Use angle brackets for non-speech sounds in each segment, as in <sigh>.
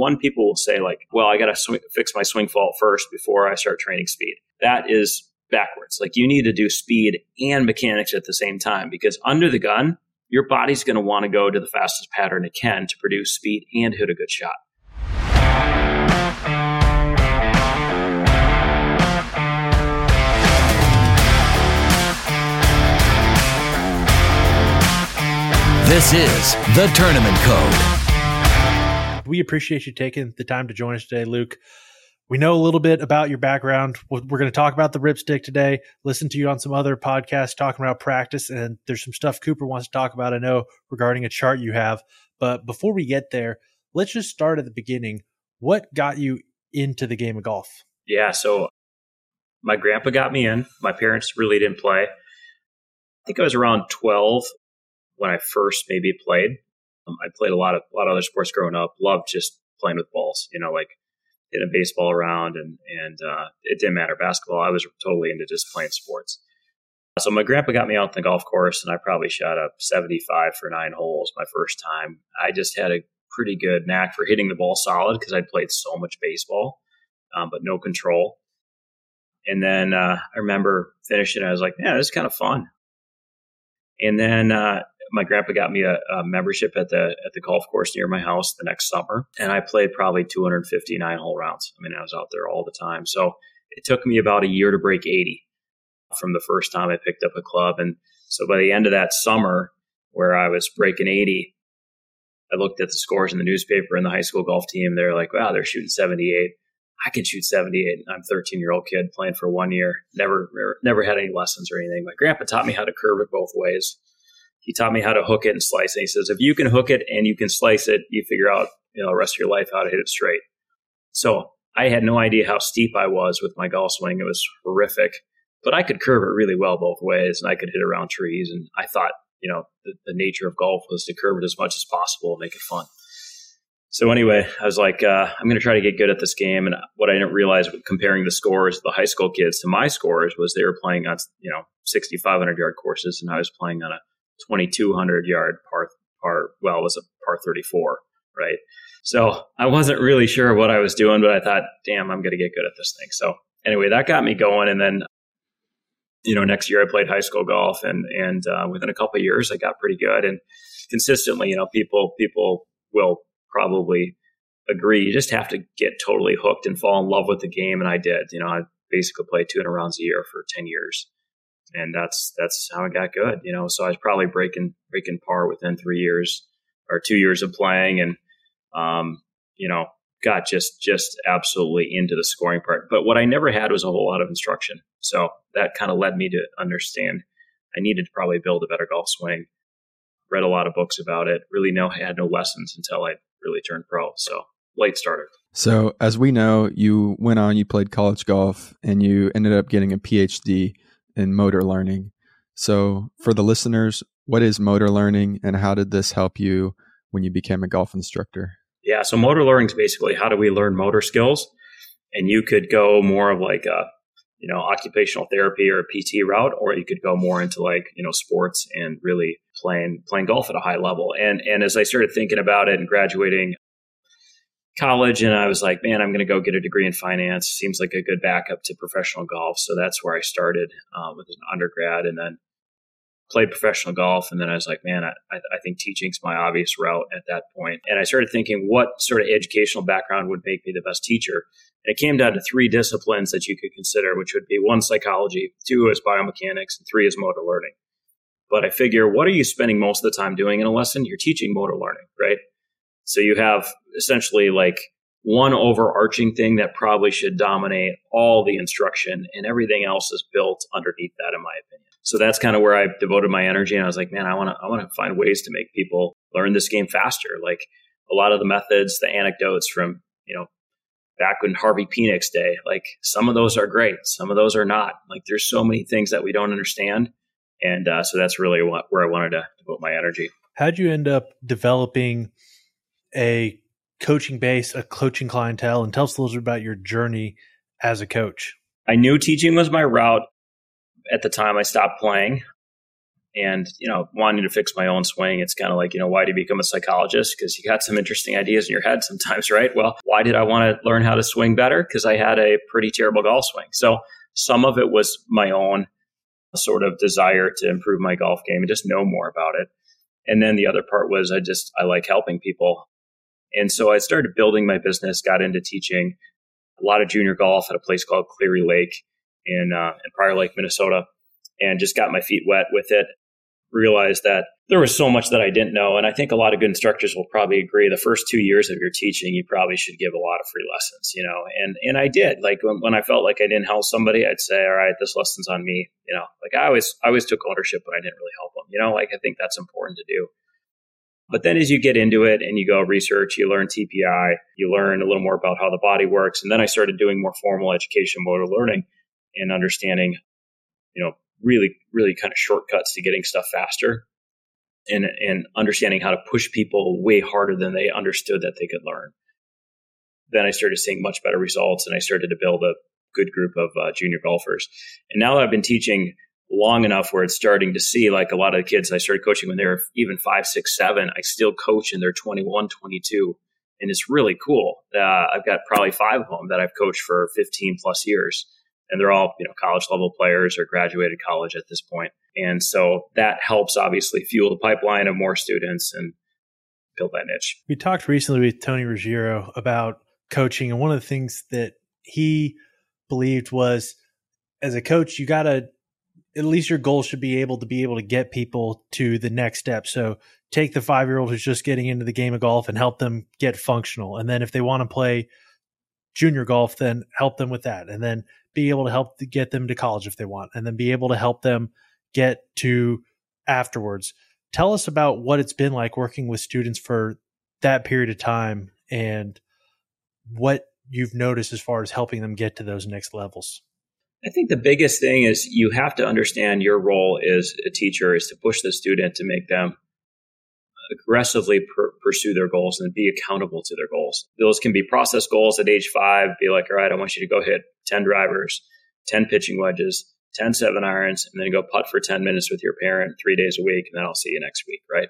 one people will say like, well, I got to sw- fix my swing fault first before I start training speed. That is backwards. Like you need to do speed and mechanics at the same time because under the gun, your body's going to want to go to the fastest pattern it can to produce speed and hit a good shot. This is the Tournament Code. We appreciate you taking the time to join us today, Luke. We know a little bit about your background. We're going to talk about the RypStick today, listen to you on some other podcasts talking about practice, and there's some stuff Cooper wants to talk about, I know, regarding a chart you have. But before we get there, let's just start at the beginning. What got you into the game of golf? Yeah, so my grandpa got me in. My parents really didn't play. I think I was around 12 when I first maybe played. Um, I played a lot of a lot of other sports growing up. Loved just playing with balls. You know, like hitting a baseball around, and and uh, it didn't matter basketball. I was totally into just playing sports. So my grandpa got me out on the golf course, and I probably shot up 75 for nine holes my first time. I just had a pretty good knack for hitting the ball solid because I'd played so much baseball, um, but no control. And then uh, I remember finishing. I was like, "Yeah, this is kind of fun." And then uh, my grandpa got me a, a, membership at the at the golf course near my house the next summer, and I played probably 259 hole rounds. I mean, I was out there all the time. So it took me about a year to break 80 from the first time I picked up a club, and so by the end of that summer, where I was breaking 80, I looked at the scores in the newspaper and the high school golf team. They're like, "Wow, they're shooting 78." I can shoot 78. I'm 13 year old kid playing for one year. Never, never had any lessons or anything. My grandpa taught me how to curve it both ways he taught me how to hook it and slice it. He says, if you can hook it and you can slice it, you figure out, you know, the rest of your life how to hit it straight. So I had no idea how steep I was with my golf swing. It was horrific, but I could curve it really well both ways and I could hit around trees. And I thought, you know, the, the nature of golf was to curve it as much as possible and make it fun. So anyway, I was like, uh, I'm going to try to get good at this game. And what I didn't realize comparing the scores of the high school kids to my scores was they were playing on, you know, 6,500 yard courses and I was playing on a 2200 yard par par well was a par 34 right? So i wasn't really sure what i was doing but i thought damn i'm going to get good at this thing. So anyway that got me going and then you know next year i played high school golf and and uh, within a couple years i got pretty good and consistently you know people people will probably agree you just have to get totally hooked and fall in love with the game and i did you know i basically played 200 rounds a year for 10 years and that's that's how I got good. You know, so I was probably breaking breaking par within three years or two years of playing, and um, you know, got just just absolutely into the scoring part. But what I never had was a whole lot of instruction, so that kind of led me to understand I needed to probably build a better golf swing. Read a lot of books about it. Really, no had no lessons until I really turned pro. So late starter. So as we know, you went on, you played college golf, and you ended up getting a PhD in motor learning. So, for the listeners, what is motor learning and how did this help you when you became a golf instructor? Yeah, so motor learning is basically how do we learn motor skills? And you could go more of like a, you know, occupational therapy or a PT route, or you could go more into like, you know, sports and really playing playing golf at a high level. And and as I started thinking about it and graduating college and I was like, man, I'm going to go get a degree in finance. Seems like a good backup to professional golf. So that's where I started um, with an undergrad and then played professional golf. And then I was like, man, I, I think teaching's my obvious route at that point. And I started thinking what sort of educational background would make me the best teacher. And it came down to three disciplines that you could consider, which would be one, psychology, two is biomechanics, and three is motor learning. But I figure, what are you spending most of the time doing in a lesson? You're teaching motor learning, right? So you have essentially like one overarching thing that probably should dominate all the instruction and everything else is built underneath that in my opinion. So that's kind of where I devoted my energy and I was like, man, I want to I want to find ways to make people learn this game faster. Like a lot of the methods, the anecdotes from, you know, back when Harvey Penick's day, like some of those are great, some of those are not. Like there's so many things that we don't understand. And uh, so that's really what, where I wanted to devote my energy. How'd you end up developing a coaching base, a coaching clientele, and tell us a little bit about your journey as a coach. I knew teaching was my route at the time I stopped playing. and you know wanting to fix my own swing. It's kind of like you know why do you become a psychologist? Because you got some interesting ideas in your head sometimes <laughs> right? Well why did i want to learn how to swing better? Because i had a pretty terrible golf swing. So some of it was my own sort of desire to improve my golf game and just know more about it. And then the other part was i just i like helping people and so i started building my business got into teaching a lot of junior golf at a place called cleary lake in, uh, in prior lake minnesota and just got my feet wet with it realized that there was so much that I didn't know. And I think a lot of good instructors will probably agree. The first two years of your teaching, you probably should give a lot of free lessons, you know, and, and I did like when, when I felt like I didn't help somebody, I'd say, all right, this lesson's on me. You know, like I always, I always took ownership, but I didn't really help them, you know, like I think that's important to do. But then as you get into it and you go research, you learn TPI, you learn a little more about how the body works. And then I started doing more formal education, motor learning and understanding, you know, really, really kind of shortcuts to getting stuff faster and, and understanding how to push people way harder than they understood that they could learn. Then I started seeing much better results and I started to build a good group of uh, junior golfers. And now that I've been teaching long enough where it's starting to see like a lot of the kids I started coaching when they were even five, six, seven, I still coach and they're 21, 22. And it's really cool. Uh, I've got probably five of them that I've coached for 15 plus years and they're all you know college level players or graduated college at this point and so that helps obviously fuel the pipeline of more students and build that niche we talked recently with tony ruggiero about coaching and one of the things that he believed was as a coach you got to at least your goal should be able to be able to get people to the next step so take the five year old who's just getting into the game of golf and help them get functional and then if they want to play junior golf then help them with that and then be able to help to get them to college if they want, and then be able to help them get to afterwards. Tell us about what it's been like working with students for that period of time and what you've noticed as far as helping them get to those next levels. I think the biggest thing is you have to understand your role as a teacher is to push the student to make them aggressively per- pursue their goals and be accountable to their goals. Those can be process goals at age five, be like, all right, I want you to go hit 10 drivers, 10 pitching wedges, 10 seven irons, and then go putt for 10 minutes with your parent three days a week, and then I'll see you next week, right?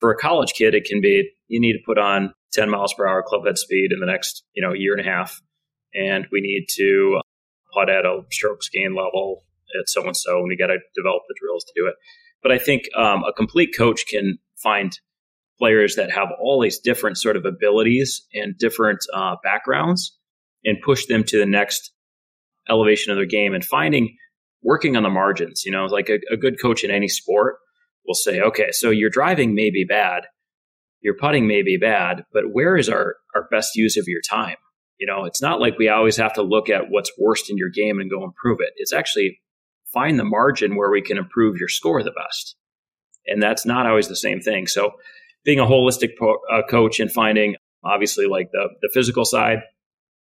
For a college kid, it can be you need to put on 10 miles per hour club head speed in the next, you know, year and a half. And we need to putt at a strokes gain level at so and so, and we got to develop the drills to do it. But I think um, a complete coach can find players that have all these different sort of abilities and different uh, backgrounds and push them to the next elevation of their game and finding working on the margins you know like a, a good coach in any sport will say okay so your driving may be bad your putting may be bad but where is our our best use of your time you know it's not like we always have to look at what's worst in your game and go improve it it's actually find the margin where we can improve your score the best and that's not always the same thing. So being a holistic po- uh, coach and finding obviously like the, the physical side,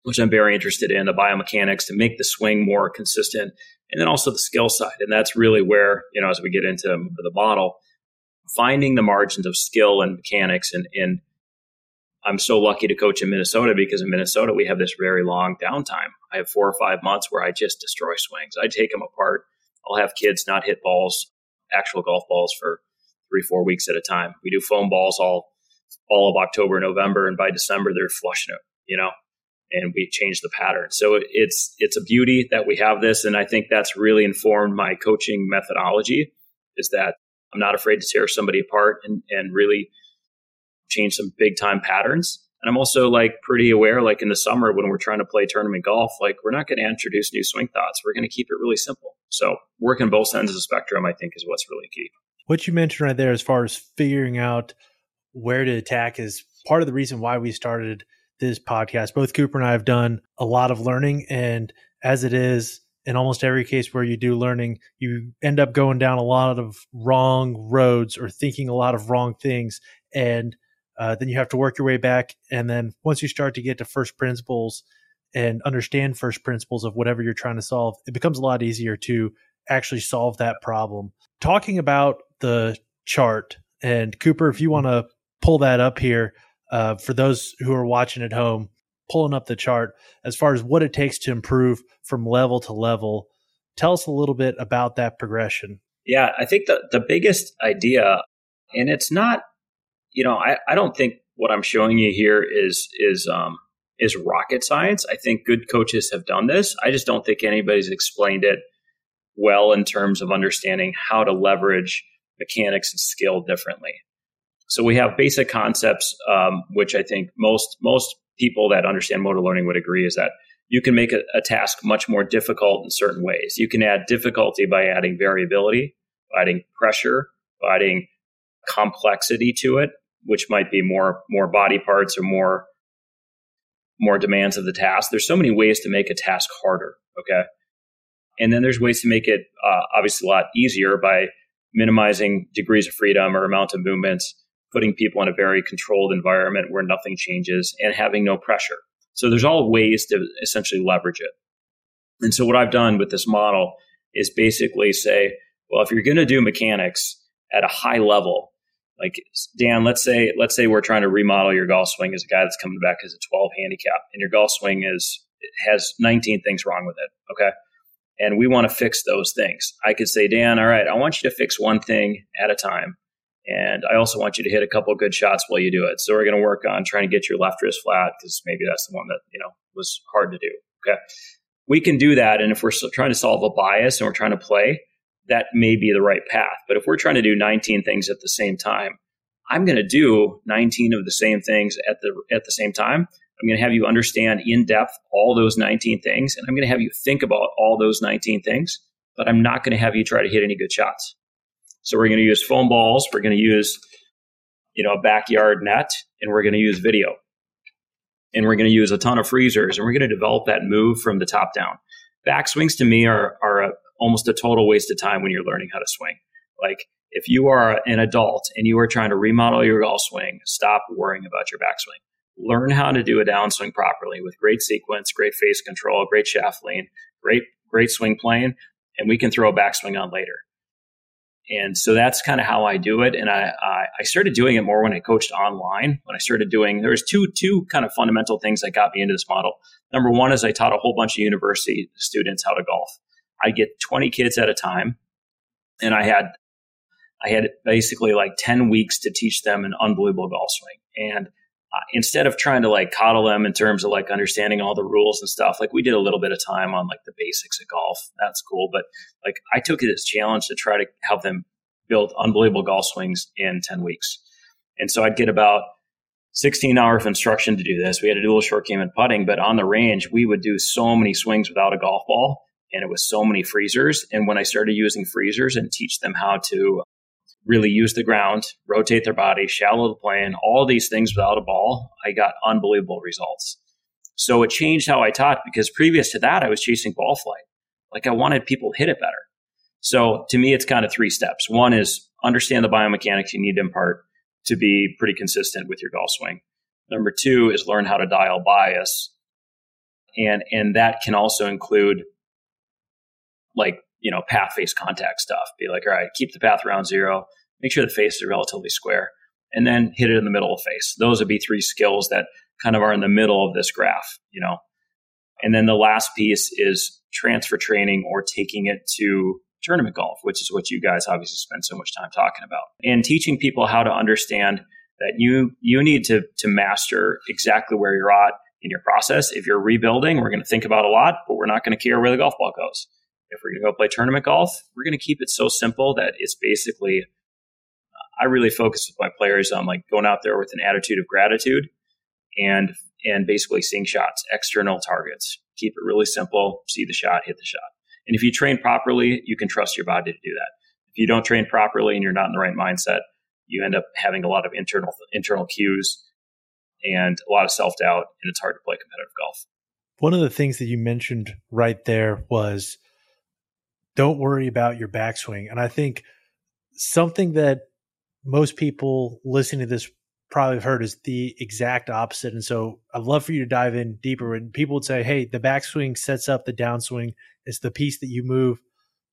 which I'm very interested in, the biomechanics to make the swing more consistent, and then also the skill side. And that's really where, you know, as we get into the model, finding the margins of skill and mechanics. And, and I'm so lucky to coach in Minnesota because in Minnesota, we have this very long downtime. I have four or five months where I just destroy swings. I take them apart. I'll have kids not hit balls actual golf balls for three, four weeks at a time. We do foam balls all all of October, November, and by December they're flushing it, you know, and we change the pattern. So it's it's a beauty that we have this, and I think that's really informed my coaching methodology. Is that I'm not afraid to tear somebody apart and and really change some big time patterns. And I'm also like pretty aware, like in the summer when we're trying to play tournament golf, like we're not going to introduce new swing thoughts. We're going to keep it really simple. So working both ends of the spectrum, I think, is what's really key. What you mentioned right there, as far as figuring out where to attack, is part of the reason why we started this podcast. Both Cooper and I have done a lot of learning, and as it is in almost every case where you do learning, you end up going down a lot of wrong roads or thinking a lot of wrong things, and uh, then you have to work your way back. And then once you start to get to first principles and understand first principles of whatever you're trying to solve, it becomes a lot easier to actually solve that problem. Talking about the chart, and Cooper, if you want to pull that up here uh, for those who are watching at home, pulling up the chart as far as what it takes to improve from level to level. Tell us a little bit about that progression. Yeah, I think the, the biggest idea, and it's not, you know, I, I don't think what I'm showing you here is is um, is rocket science. I think good coaches have done this. I just don't think anybody's explained it well in terms of understanding how to leverage mechanics and skill differently. So we have basic concepts, um, which I think most most people that understand motor learning would agree is that you can make a, a, task much more difficult in certain ways. You can add difficulty by adding variability, by adding pressure, by adding complexity to it, which might be more more body parts or more more demands of the task. There's so many ways to make a task harder. Okay, and then there's ways to make it uh, obviously a lot easier by minimizing degrees of freedom or amount of movements, putting people in a very controlled environment where nothing changes, and having no pressure. So there's all ways to essentially leverage it. And so what I've done with this model is basically say, well, if you're going to do mechanics at a high level, like Dan, let's say let's say we're trying to remodel your golf swing as a guy that's coming back as a 12 handicap, and your golf swing is has 19 things wrong with it. Okay, and we want to fix those things. I could say, Dan, all right, I want you to fix one thing at a time, and I also want you to hit a couple good shots while you do it. So we're going to work on trying to get your left wrist flat because maybe that's the one that you know was hard to do. Okay, we can do that, and if we're trying to solve a bias and we're trying to play, that may be the right path. But if we're trying to do 19 things at the same time, I'm going to do 19 of the same things at the at the same time. I'm going to have you understand in depth all those 19 things, and I'm going to have you think about all those 19 things. But I'm not going to have you try to hit any good shots. So we're going to use foam balls. We're going to use, you know, a backyard net, and we're going to use video, and we're going to use a ton of freezers, and we're going to develop that move from the top down. Backswings to me are are a, almost a total waste of time when you're learning how to swing. Like if you are an adult and you are trying to remodel your golf swing, stop worrying about your backswing. Learn how to do a downswing properly with great sequence, great face control, great shaft lean, great great swing plane, and we can throw a backswing on later. And so that's kind of how I do it. And I, I, I, started doing it more when I coached online. When I started doing, there was two, two kind of fundamental things that got me into this model. Number one is I taught a whole bunch of university students how to golf. I get 20 kids at a time. And I had, I had basically like 10 weeks to teach them an unbelievable golf swing. And uh, instead of trying to like coddle them in terms of like understanding all the rules and stuff, like we did a little bit of time on like the basics of golf. That's cool. But like I took it as a challenge to try to help them build unbelievable golf swings in 10 weeks. And so I'd get about 16 hours of instruction to do this. We had to do a little short game and putting, but on the range, we would do so many swings without a golf ball. And it was so many freezers. And when I started using freezers and teach them how to really use the ground, rotate their body, shallow the plane, all these things without a ball, I got unbelievable results. So it changed how I taught because previous to that, I was chasing ball flight. Like I wanted people hit it better. So to me, it's kind of three steps. One is understand the biomechanics you need to impart to be pretty consistent with your golf swing. Number two is learn how to dial bias. And, and that can also include like you know, path face contact stuff. Be like, all right, keep the path around zero, make sure the face is relatively square, and then hit it in the middle of the face. Those would be three skills that kind of are in the middle of this graph, you know. And then the last piece is transfer training or taking it to tournament golf, which is what you guys obviously spend so much time talking about. And teaching people how to understand that you you need to to master exactly where you're at in your process. If you're rebuilding, we're going to think about a lot, but we're not going to care where the golf ball goes if we're going to go play tournament golf, we're going to keep it so simple that it's basically, uh, I really focus with my players on like going out there with an attitude of gratitude and, and basically seeing shots, external targets. Keep it really simple, see the shot, hit the shot. And if you train properly, you can trust your body to do that. If you don't train properly and you're not in the right mindset, you end up having a lot of internal internal cues and a lot of self doubt, and it's hard to play competitive golf. One of the things that you mentioned right there was don't worry about your backswing. And I think something that most people listening to this probably have heard is the exact opposite. And so I'd love for you to dive in deeper. And people would say, hey, the backswing sets up the downswing. It's the piece that you move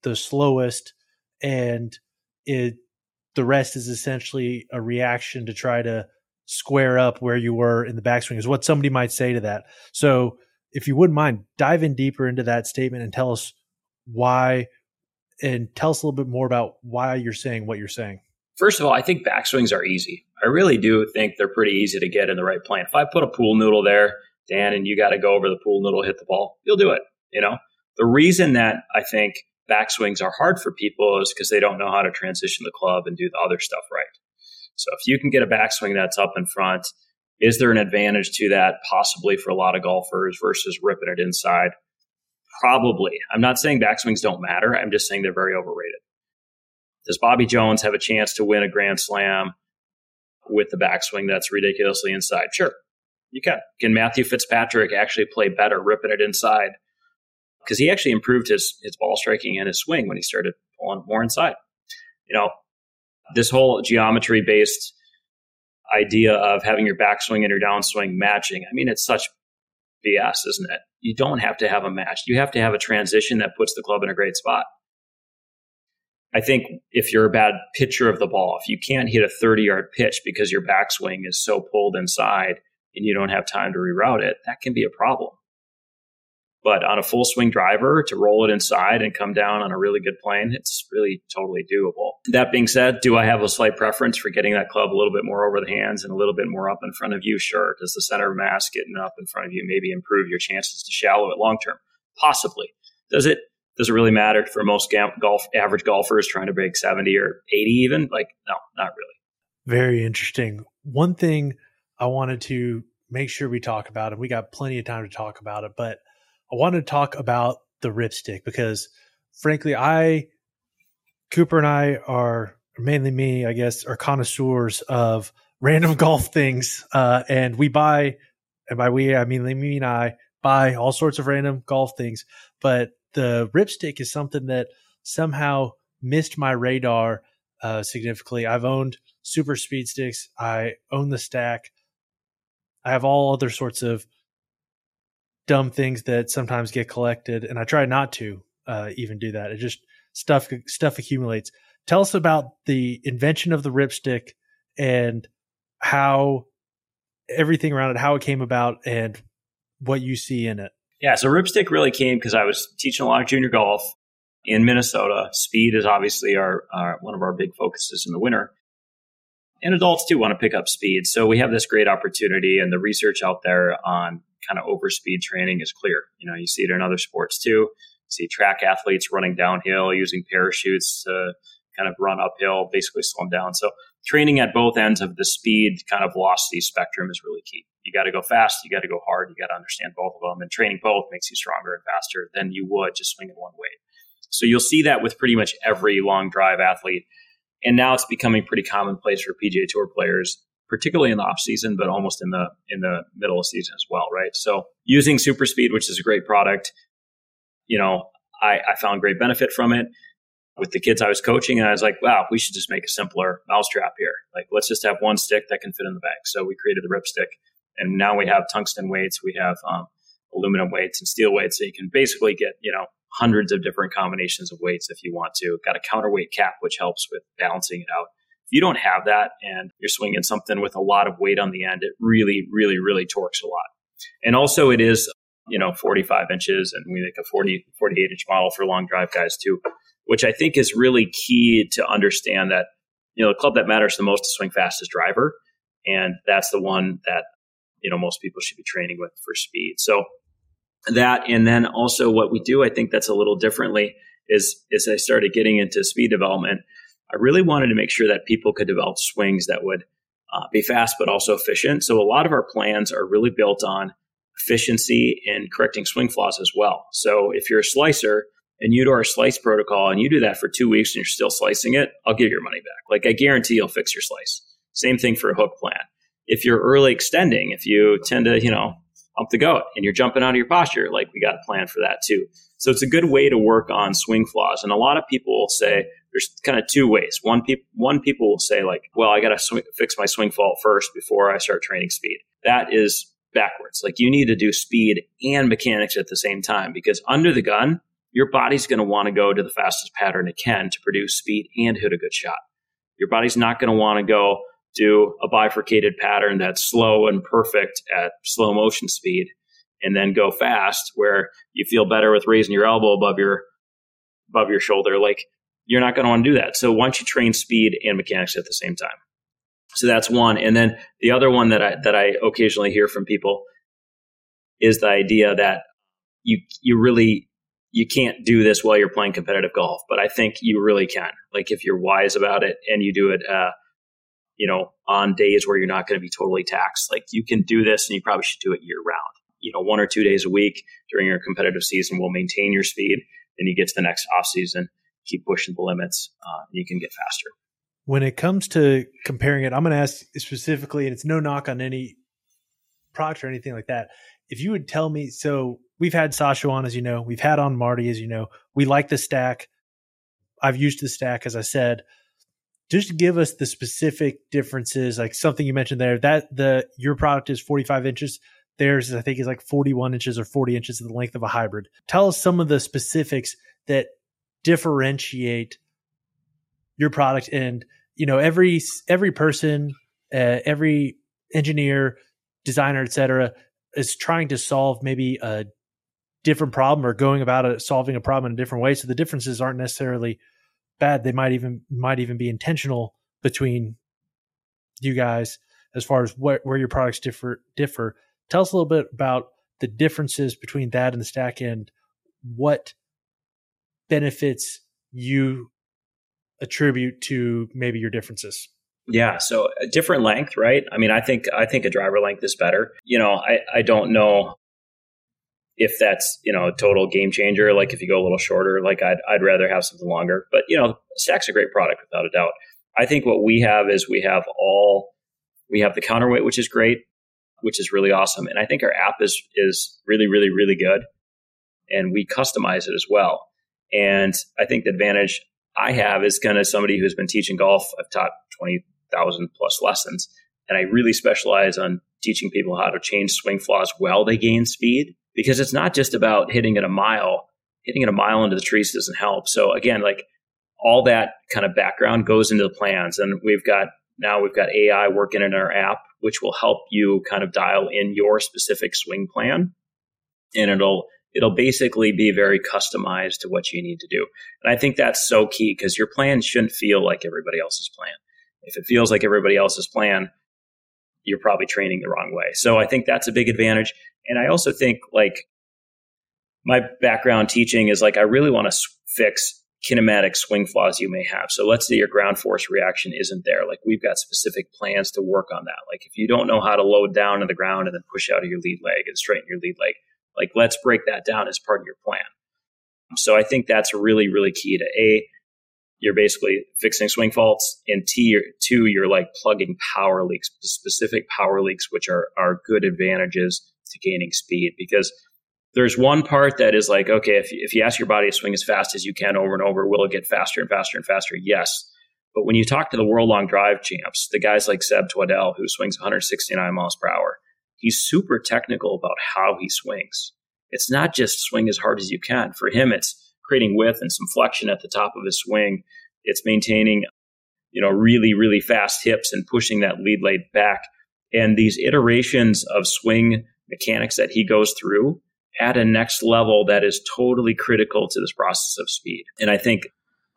the slowest. And it the rest is essentially a reaction to try to square up where you were in the backswing, is what somebody might say to that. So if you wouldn't mind, dive in deeper into that statement and tell us why and tell us a little bit more about why you're saying what you're saying. First of all, I think backswings are easy. I really do think they're pretty easy to get in the right plane. If I put a pool noodle there, Dan, and you got to go over the pool noodle, hit the ball, you'll do it. You know, the reason that I think backswings are hard for people is because they don't know how to transition the club and do the other stuff right. So if you can get a backswing that's up in front, is there an advantage to that possibly for a lot of golfers versus ripping it inside? Probably. I'm not saying backswings don't matter. I'm just saying they're very overrated. Does Bobby Jones have a chance to win a Grand Slam with the backswing that's ridiculously inside? Sure, you can. Can Matthew Fitzpatrick actually play better ripping it inside? Because he actually improved his his ball striking and his swing when he started pulling more inside. You know, this whole geometry based idea of having your backswing and your downswing matching. I mean, it's such BS, isn't it? You don't have to have a match. You have to have a transition that puts the club in a great spot. I think if you're a bad pitcher of the ball, if you can't hit a 30 yard pitch because your backswing is so pulled inside and you don't have time to reroute it, that can be a problem. But on a full swing driver to roll it inside and come down on a really good plane, it's really totally doable. That being said, do I have a slight preference for getting that club a little bit more over the hands and a little bit more up in front of you? Sure. Does the center of mass getting up in front of you maybe improve your chances to shallow it long term? Possibly. Does it does it really matter for most golf average golfers trying to break 70 or 80 even? Like, no, not really. Very interesting. One thing I wanted to make sure we talk about, and we got plenty of time to talk about it, but I wanted to talk about the RypStick because frankly, I, Cooper and I are mainly me, I guess, are connoisseurs of random <laughs> golf things. Uh, and we buy, and by we, I mean, me and I buy all sorts of random golf things, but the RypStick is something that somehow missed my radar uh, significantly. I've owned super speed sticks. I own the stack. I have all other sorts of dumb things that sometimes get collected, and I try not to uh, even do that. It just stuff stuff accumulates. Tell us about the invention of the RypStick and how everything around it, how it came about, and what you see in it. Yeah, so RypStick really came because I was teaching a lot of junior golf in Minnesota. Speed is obviously our, our one of our big focuses in the winter. And adults too want to pick up speed. So we have this great opportunity, and the research out there on kind of over speed training is clear. You know, you see it in other sports too. You see track athletes running downhill using parachutes to kind of run uphill, basically slow them down. So training at both ends of the speed kind of velocity spectrum is really key. You got to go fast, you got to go hard, you got to understand both of them. And training both makes you stronger and faster than you would just swinging one way. So you'll see that with pretty much every long drive athlete. And now it's becoming pretty commonplace for PGA Tour players, particularly in the off season, but almost in the in the middle of season as well, right? So using Super Speed, which is a great product, you know, I, I found great benefit from it with the kids I was coaching, and I was like, wow, we should just make a simpler mousetrap here. Like, let's just have one stick that can fit in the bag. So we created the RypStick, and now we have tungsten weights, we have um, aluminum weights and steel weights, so you can basically get you know hundreds of different combinations of weights if you want to. Got a counterweight cap, which helps with balancing it out. If you don't have that and you're swinging something with a lot of weight on the end, it really, really, really torques a lot. And also, it is you know 45 inches, and we make a 40, 48 inch model for long drive guys too which I think is really key to understand that, you know, the club that matters the most to swing fast is driver. And that's the one that, you know, most people should be training with for speed. So that, and then also what we do, I think that's a little differently is, as I started getting into speed development, I really wanted to make sure that people could develop swings that would uh, be fast, but also efficient. So a lot of our plans are really built on efficiency and correcting swing flaws as well. So if you're a slicer, and you do our slice protocol and you do that for two weeks and you're still slicing it, I'll give your money back. Like I guarantee you'll fix your slice. Same thing for a hook plan. If you're early extending, if you tend to, you know, hump the goat and you're jumping out of your posture, like we got a plan for that too. So it's a good way to work on swing flaws. And a lot of people will say there's kind of two ways. One people, one people will say like, well, I got to sw- fix my swing fault first before I start training speed. That is backwards. Like you need to do speed and mechanics at the same time because under the gun, your body's going to want to go to the fastest pattern it can to produce speed and hit a good shot. Your body's not going to want to go do a bifurcated pattern that's slow and perfect at slow motion speed and then go fast where you feel better with raising your elbow above your above your shoulder, like you're not going to want to do that. So don't you train speed and mechanics at the same time? So that's one. And then the other one that I that I occasionally hear from people is the idea that you you really you can't do this while you're playing competitive golf, but I think you really can. Like if you're wise about it and you do it, uh, you know, on days where you're not going to be totally taxed, like you can do this, and you probably should do it year round. You know, one or two days a week during your competitive season will maintain your speed. Then you get to the next off season, keep pushing the limits, uh, and you can get faster. When it comes to comparing it, I'm going to ask specifically, and it's no knock on any product or anything like that. If you would tell me, so we've had Sasha on, as you know, we've had on Marty, as you know, we like the stack. I've used the stack, as I said. Just give us the specific differences, like something you mentioned there. That the your product is 45 inches. Theirs, I think, is like 41 inches or 40 inches of the length of a hybrid. Tell us some of the specifics that differentiate your product and you know every every person uh, every engineer designer etc is trying to solve maybe a different problem or going about it solving a problem in a different way so the differences aren't necessarily bad they might even might even be intentional between you guys as far as where your products differ differ tell us a little bit about the differences between that and the stack and what benefits you attribute to maybe your differences yeah, so a different length, right? I mean, I think I think a driver length is better. You know, I I don't know if that's you know a total game changer. Like if you go a little shorter, like I'd I'd rather have something longer. But you know, Stack's a great product without a doubt. I think what we have is we have all we have the counterweight, which is great, which is really awesome, and I think our app is is really really really good, and we customize it as well. And I think the advantage I have is kind of somebody who's been teaching golf. I've taught twenty thousand plus lessons. And I really specialize on teaching people how to change swing flaws while they gain speed because it's not just about hitting it a mile. Hitting it a mile into the trees doesn't help. So again, like all that kind of background goes into the plans. And we've got now we've got AI working in our app, which will help you kind of dial in your specific swing plan. And it'll it'll basically be very customized to what you need to do. And I think that's so key because your plan shouldn't feel like everybody else's plan. If it feels like everybody else's plan, you're probably training the wrong way. So I think that's a big advantage. And I also think like my background teaching is like I really want to fix kinematic swing flaws you may have. So let's say your ground force reaction isn't there. Like we've got specific plans to work on that. Like if you don't know how to load down to the ground and then push out of your lead leg and straighten your lead leg, like let's break that down as part of your plan. So I think that's really, really key to A, you're basically fixing swing faults, and T, two, you're like plugging power leaks, specific power leaks, which are are good advantages to gaining speed because there's one part that is like, okay, if, if you ask your body to swing as fast as you can over and over, will it get faster and faster and faster? Yes. But when you talk to the world long drive champs, the guys like Seb Twaddell, who swings 169 miles per hour, he's super technical about how he swings. It's not just swing as hard as you can. For him, it's creating width and some flexion at the top of his swing. It's maintaining, you know, really, really fast hips and pushing that lead leg back. And these iterations of swing mechanics that he goes through at a next level that is totally critical to this process of speed. And I think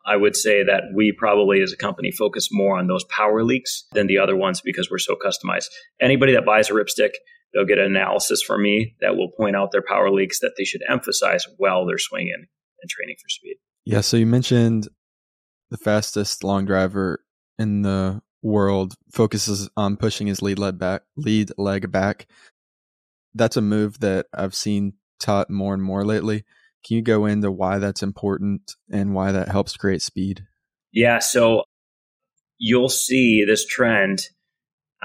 I would say that we probably as a company focus more on those power leaks than the other ones because we're so customized. Anybody that buys a RypStick, they'll get an analysis from me that will point out their power leaks that they should emphasize while they're swinging and training for speed. Yeah. So you mentioned the fastest long driver in the world focuses on pushing his lead leg back. Lead leg back. That's a move that I've seen taught more and more lately. Can you go into why that's important and why that helps create speed? Yeah. So you'll see this trend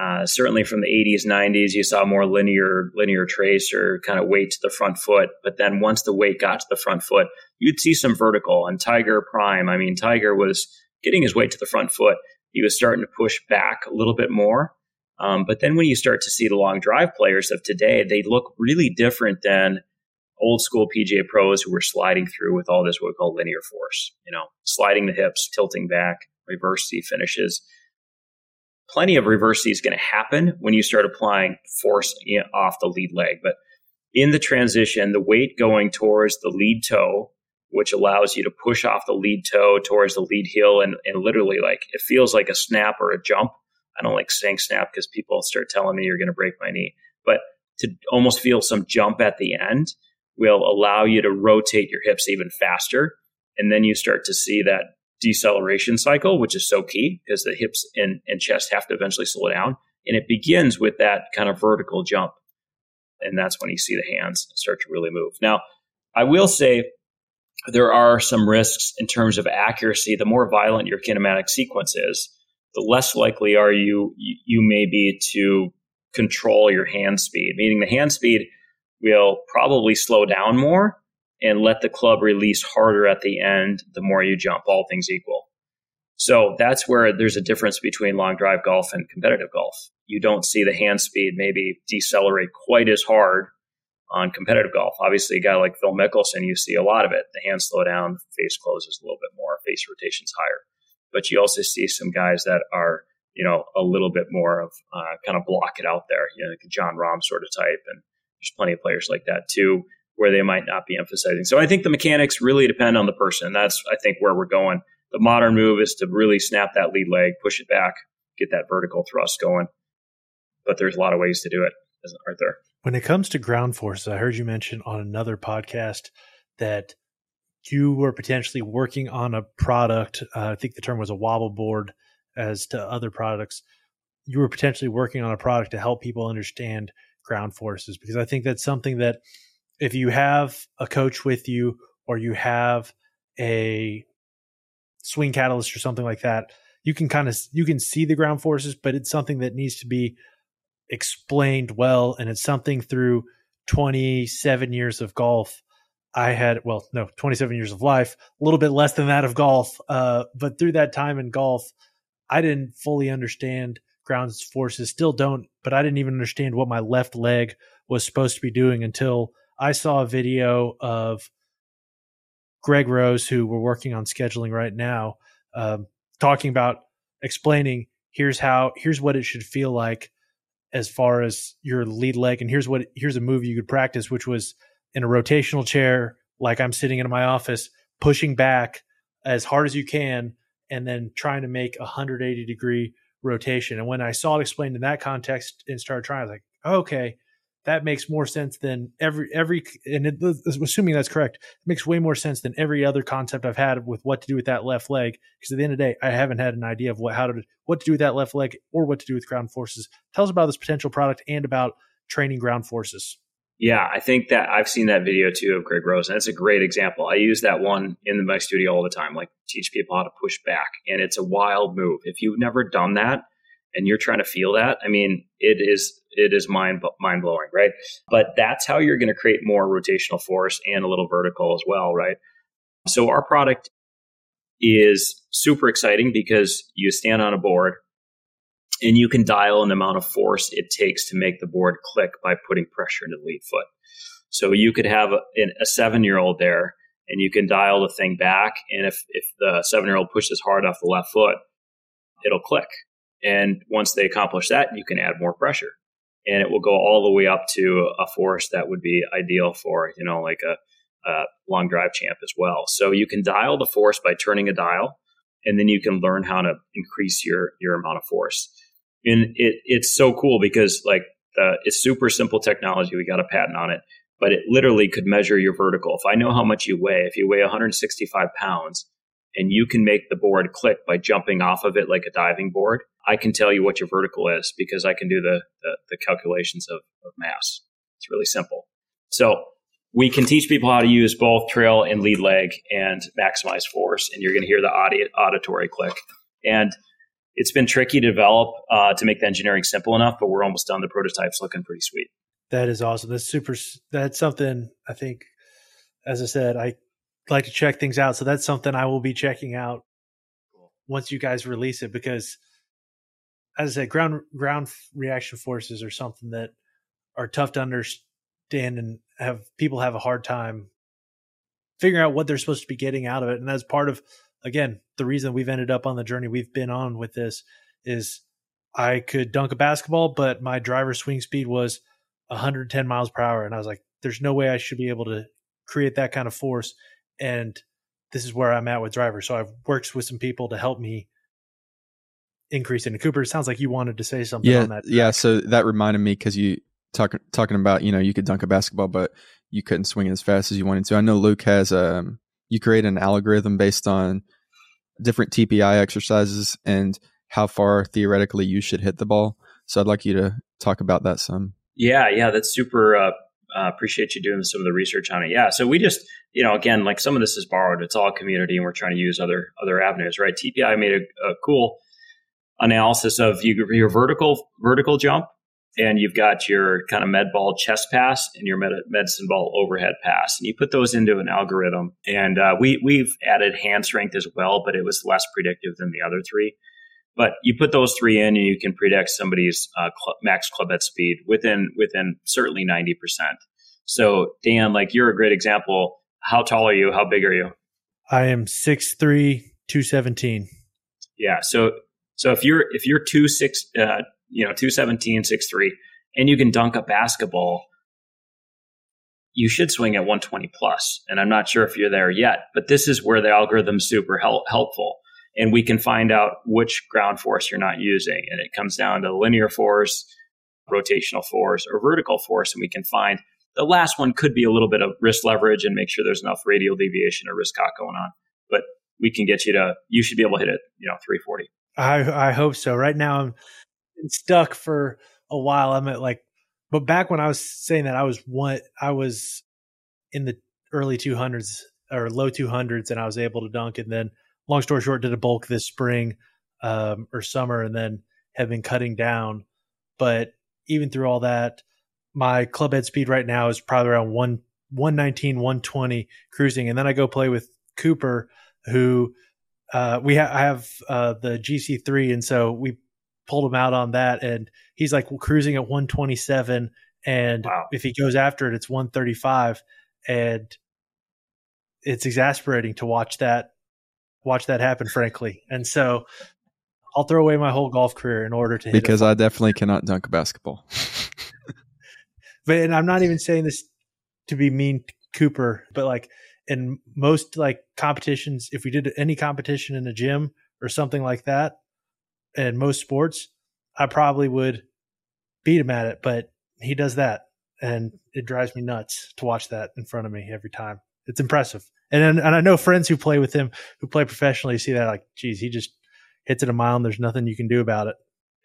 uh, certainly from the 80s, 90s, you saw more linear linear trace or kind of weight to the front foot. But then once the weight got to the front foot, you'd see some vertical. And Tiger Prime, I mean, Tiger was getting his weight to the front foot. He was starting to push back a little bit more. Um, but then when you start to see the long drive players of today, they look really different than old school PGA pros who were sliding through with all this what we call linear force. You know, sliding the hips, tilting back, reverse C finishes plenty of reverse C is going to happen when you start applying force off the lead leg. But in the transition, the weight going towards the lead toe which allows you to push off the lead toe towards the lead heel and, and literally like it feels like a snap or a jump. I don't like saying snap because people start telling me you're going to break my knee, but to almost feel some jump at the end will allow you to rotate your hips even faster. And then you start to see that deceleration cycle, which is so key because the hips and, and chest have to eventually slow down. And it begins with that kind of vertical jump. And that's when you see the hands start to really move. Now, I will say there are some risks in terms of accuracy. The more violent your kinematic sequence is, the less likely are you you may be to control your hand speed. Meaning the hand speed will probably slow down more and let the club release harder at the end the more you jump, all things equal. So that's where there's a difference between long drive golf and competitive golf. You don't see the hand speed maybe decelerate quite as hard on competitive golf. Obviously, a guy like Phil Mickelson, you see a lot of it. The hands slow down, face closes a little bit more, face rotation's higher. But you also see some guys that are, you know, a little bit more of uh, kind of block it out there, you know, like Jon Rahm sort of type. And there's plenty of players like that too, where they might not be emphasizing. So I think the mechanics really depend on the person. That's, I think, where we're going. The modern move is to really snap that lead leg, push it back, get that vertical thrust going. But there's a lot of ways to do it, aren't there? When it comes to ground forces, I heard you mention on another podcast that you were potentially working on a product. Uh, I think the term was a wobble board as to other products. You were potentially working on a product to help people understand ground forces because I think that's something that if you have a coach with you or you have a swing catalyst or something like that, you can kind of you can see the ground forces, but it's something that needs to be explained well, and it's something through 27 years of golf. I had, well, no, 27 years of life, a little bit less than that of golf. Uh, but through that time in golf, I didn't fully understand ground forces, still don't, but I didn't even understand what my left leg was supposed to be doing until I saw a video of Greg Rose, who we're working on scheduling right now, um, talking about explaining here's how, here's what it should feel like as far as your lead leg. And here's what here's a move you could practice, which was in a rotational chair, like I'm sitting in my office, pushing back as hard as you can, and then trying to make a 180 degree rotation. And when I saw it explained in that context and started trying, I was like, okay, that makes more sense than every every and it, assuming that's correct it makes way more sense than every other concept i've had with what to do with that left leg. Because at the end of the day i haven't had an idea of what how to what to do with that left leg or what to do with ground forces. Tell us about this potential product and about training ground forces. Yeah i think that i've seen that video too of greg rose and it's a great example. I use that one in my studio all the time like teach people how to push back and it's a wild move. If you've never done that and you're trying to feel that, I mean, it is it is mind mind blowing, right? But that's how you're going to create more rotational force and a little vertical as well, right? So our product is super exciting because you stand on a board and you can dial an amount of force it takes to make the board click by putting pressure into the lead foot. So you could have a, a seven year old there and you can dial the thing back. And if, if the seven year old pushes hard off the left foot, it'll click and once they accomplish that, you can add more pressure. And it will go all the way up to a force that would be ideal for, you know, like a, a long drive champ as well. So you can dial the force by turning a dial, and then you can learn how to increase your your amount of force. And it it's so cool because like uh, it's super simple technology. We got a patent on it, but it literally could measure your vertical. If I know how much you weigh, if you weigh 165 pounds, and you can make the board click by jumping off of it like a diving board, I can tell you what your vertical is because I can do the, the, the calculations of, of mass. It's really simple. So we can teach people how to use both trail and lead leg and maximize force. And you're going to hear the audi- auditory click. And it's been tricky to develop uh, to make the engineering simple enough, but we're almost done. The prototype's looking pretty sweet. That is awesome. That's super. That's something I think, as I said, I like to check things out. So that's something I will be checking out once you guys release it because as I said, ground ground reaction forces are something that are tough to understand and have people have a hard time figuring out what they're supposed to be getting out of it. And that's part of again the reason we've ended up on the journey we've been on with this is I could dunk a basketball, but my driver swing speed was 110 miles per hour, and I was like, "There's no way I should be able to create that kind of force and this is where I'm at with driver. So I've worked with some people to help me increase it. And Cooper, it sounds like you wanted to say something yeah, on that. Yeah, so that reminded me because you talk, talking about you know you could dunk a basketball, but you couldn't swing it as fast as you wanted to. I know Luke has um you create an algorithm based on different TPI exercises and how far theoretically you should hit the ball. So I'd like you to talk about that some. Yeah, yeah, that's super. Uh, uh, appreciate you doing some of the research on it. Yeah, so we just, you know, again, like some of this is borrowed. It's all community, and we're trying to use other other avenues, right? TPI made a, a cool analysis of you, your vertical vertical jump, and you've got your kind of med ball chest pass and your med- medicine ball overhead pass, and you put those into an algorithm. And uh, we we've added hand strength as well, but it was less predictive than the other three. But you put those three in, and you can predict somebody's uh, cl- max club head speed within within certainly ninety percent. So Dan, like you're a great example. How tall are you? How big are you? I am 6'3", 217. Yeah. So so if you're if you're two six uh, you know 217, 6'3", and you can dunk a basketball, you should swing at 120 plus. And I'm not sure if you're there yet, but this is where the algorithm's super help, helpful and we can find out which ground force you're not using. And it comes down to linear force, rotational force, or vertical force. And we can find the last one could be a little bit of wrist leverage and make sure there's enough radial deviation or wrist cock going on. But we can get you to, you should be able to hit it, you know, 340. I, I hope so. Right now I'm stuck for a while. I'm at like, but back when I was saying that, I was one, I was in the early 200s or low 200s and I was able to dunk. And then long story short, did a bulk this spring um, or summer, and then have been cutting down. But even through all that, my club head speed right now is probably around one 119, 120 cruising, and then I go play with Cooper, who uh, we ha- I have uh, the GC3, and so we pulled him out on that, and he's like cruising at 127, and wow. if he goes after it, it's 135, and it's exasperating to watch that watch that happen, frankly. And so I'll throw away my whole golf career in order to because I definitely cannot dunk a basketball. <laughs> but and I'm not even saying this to be mean Cooper, but like in most like competitions, if we did any competition in a gym or something like that, and most sports, I probably would beat him at it. But he does that, and it drives me nuts to watch that in front of me every time. It's impressive. And and I know friends who play with him who play professionally see that like, geez, he just hits it a mile and there's nothing you can do about it.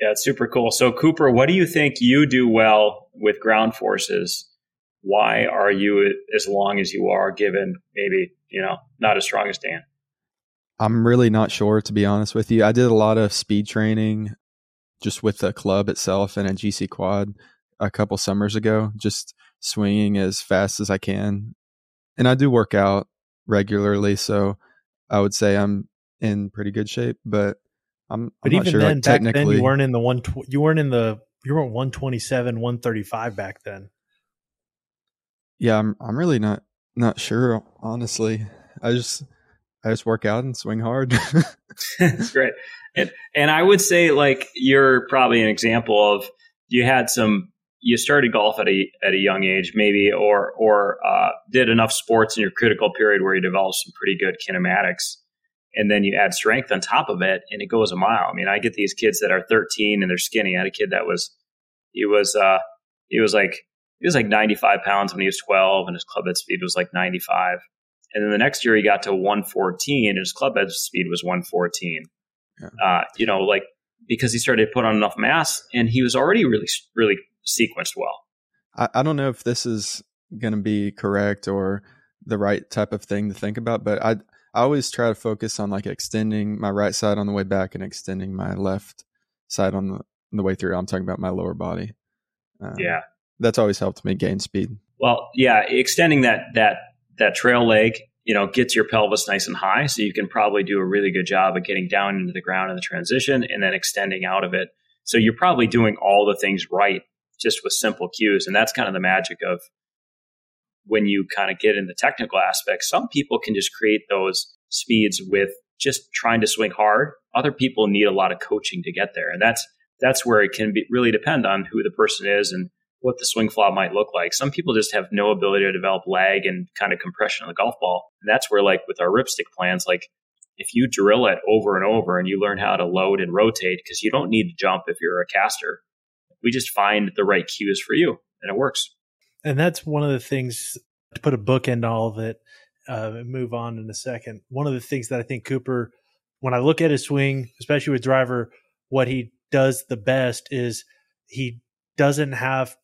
Yeah, it's super cool. So Cooper, what do you think you do well with ground forces? Why are you as long as you are given maybe, you know, not as strong as Dan? I'm really not sure to be honest with you. I did a lot of speed training just with the club itself and a GCQuad a couple summers ago, just swinging as fast as I can. And I do work out regularly, so I would say I'm in pretty good shape. But I'm, but I'm even sure, then, like, back then you weren't in the one. You weren't in the. You weren't one twenty seven, one thirty five back then. Yeah, I'm. I'm really not not sure. Honestly, I just I just work out and swing hard. <laughs> That's great. And and I would say like you're probably an example of you had some you started golf at a at a young age, maybe, or or uh, did enough sports in your critical period where you developed some pretty good kinematics, and then you add strength on top of it, and it goes a mile. I mean, I get these kids that are 13 and they're skinny. I had a kid that was he was uh, he was like he was like 95 pounds when he was 12, and his club head speed was like 95. And then the next year he got to 114, and his club head speed was 114. Yeah. Uh, you know, like because he started to put on enough mass, and he was already really really sequenced well. I, I don't know if this is going to be correct or the right type of thing to think about, but I I always try to focus on like extending my right side on the way back and extending my left side on the, on the way through. I'm talking about my lower body. Um, yeah, that's always helped me gain speed. Well, yeah, extending that that that trail leg, you know, gets your pelvis nice and high, so you can probably do a really good job of getting down into the ground in the transition and then extending out of it. So you're probably doing all the things right just with simple cues. And that's kind of the magic of when you kind of get in the technical aspects. Some people can just create those speeds with just trying to swing hard. Other people need a lot of coaching to get there. And that's that's where it can be really depend on who the person is and what the swing flaw might look like. Some people just have no ability to develop lag and kind of compression of the golf ball. And that's where, like with our RypStick plans, like if you drill it over and over and you learn how to load and rotate, because you don't need to jump if you're a caster, we just find the right cues for you and it works. And that's one of the things to put a book into all of it uh, and move on in a second. One of the things that I think Cooper, when I look at his swing, especially with driver, what he does the best is he doesn't have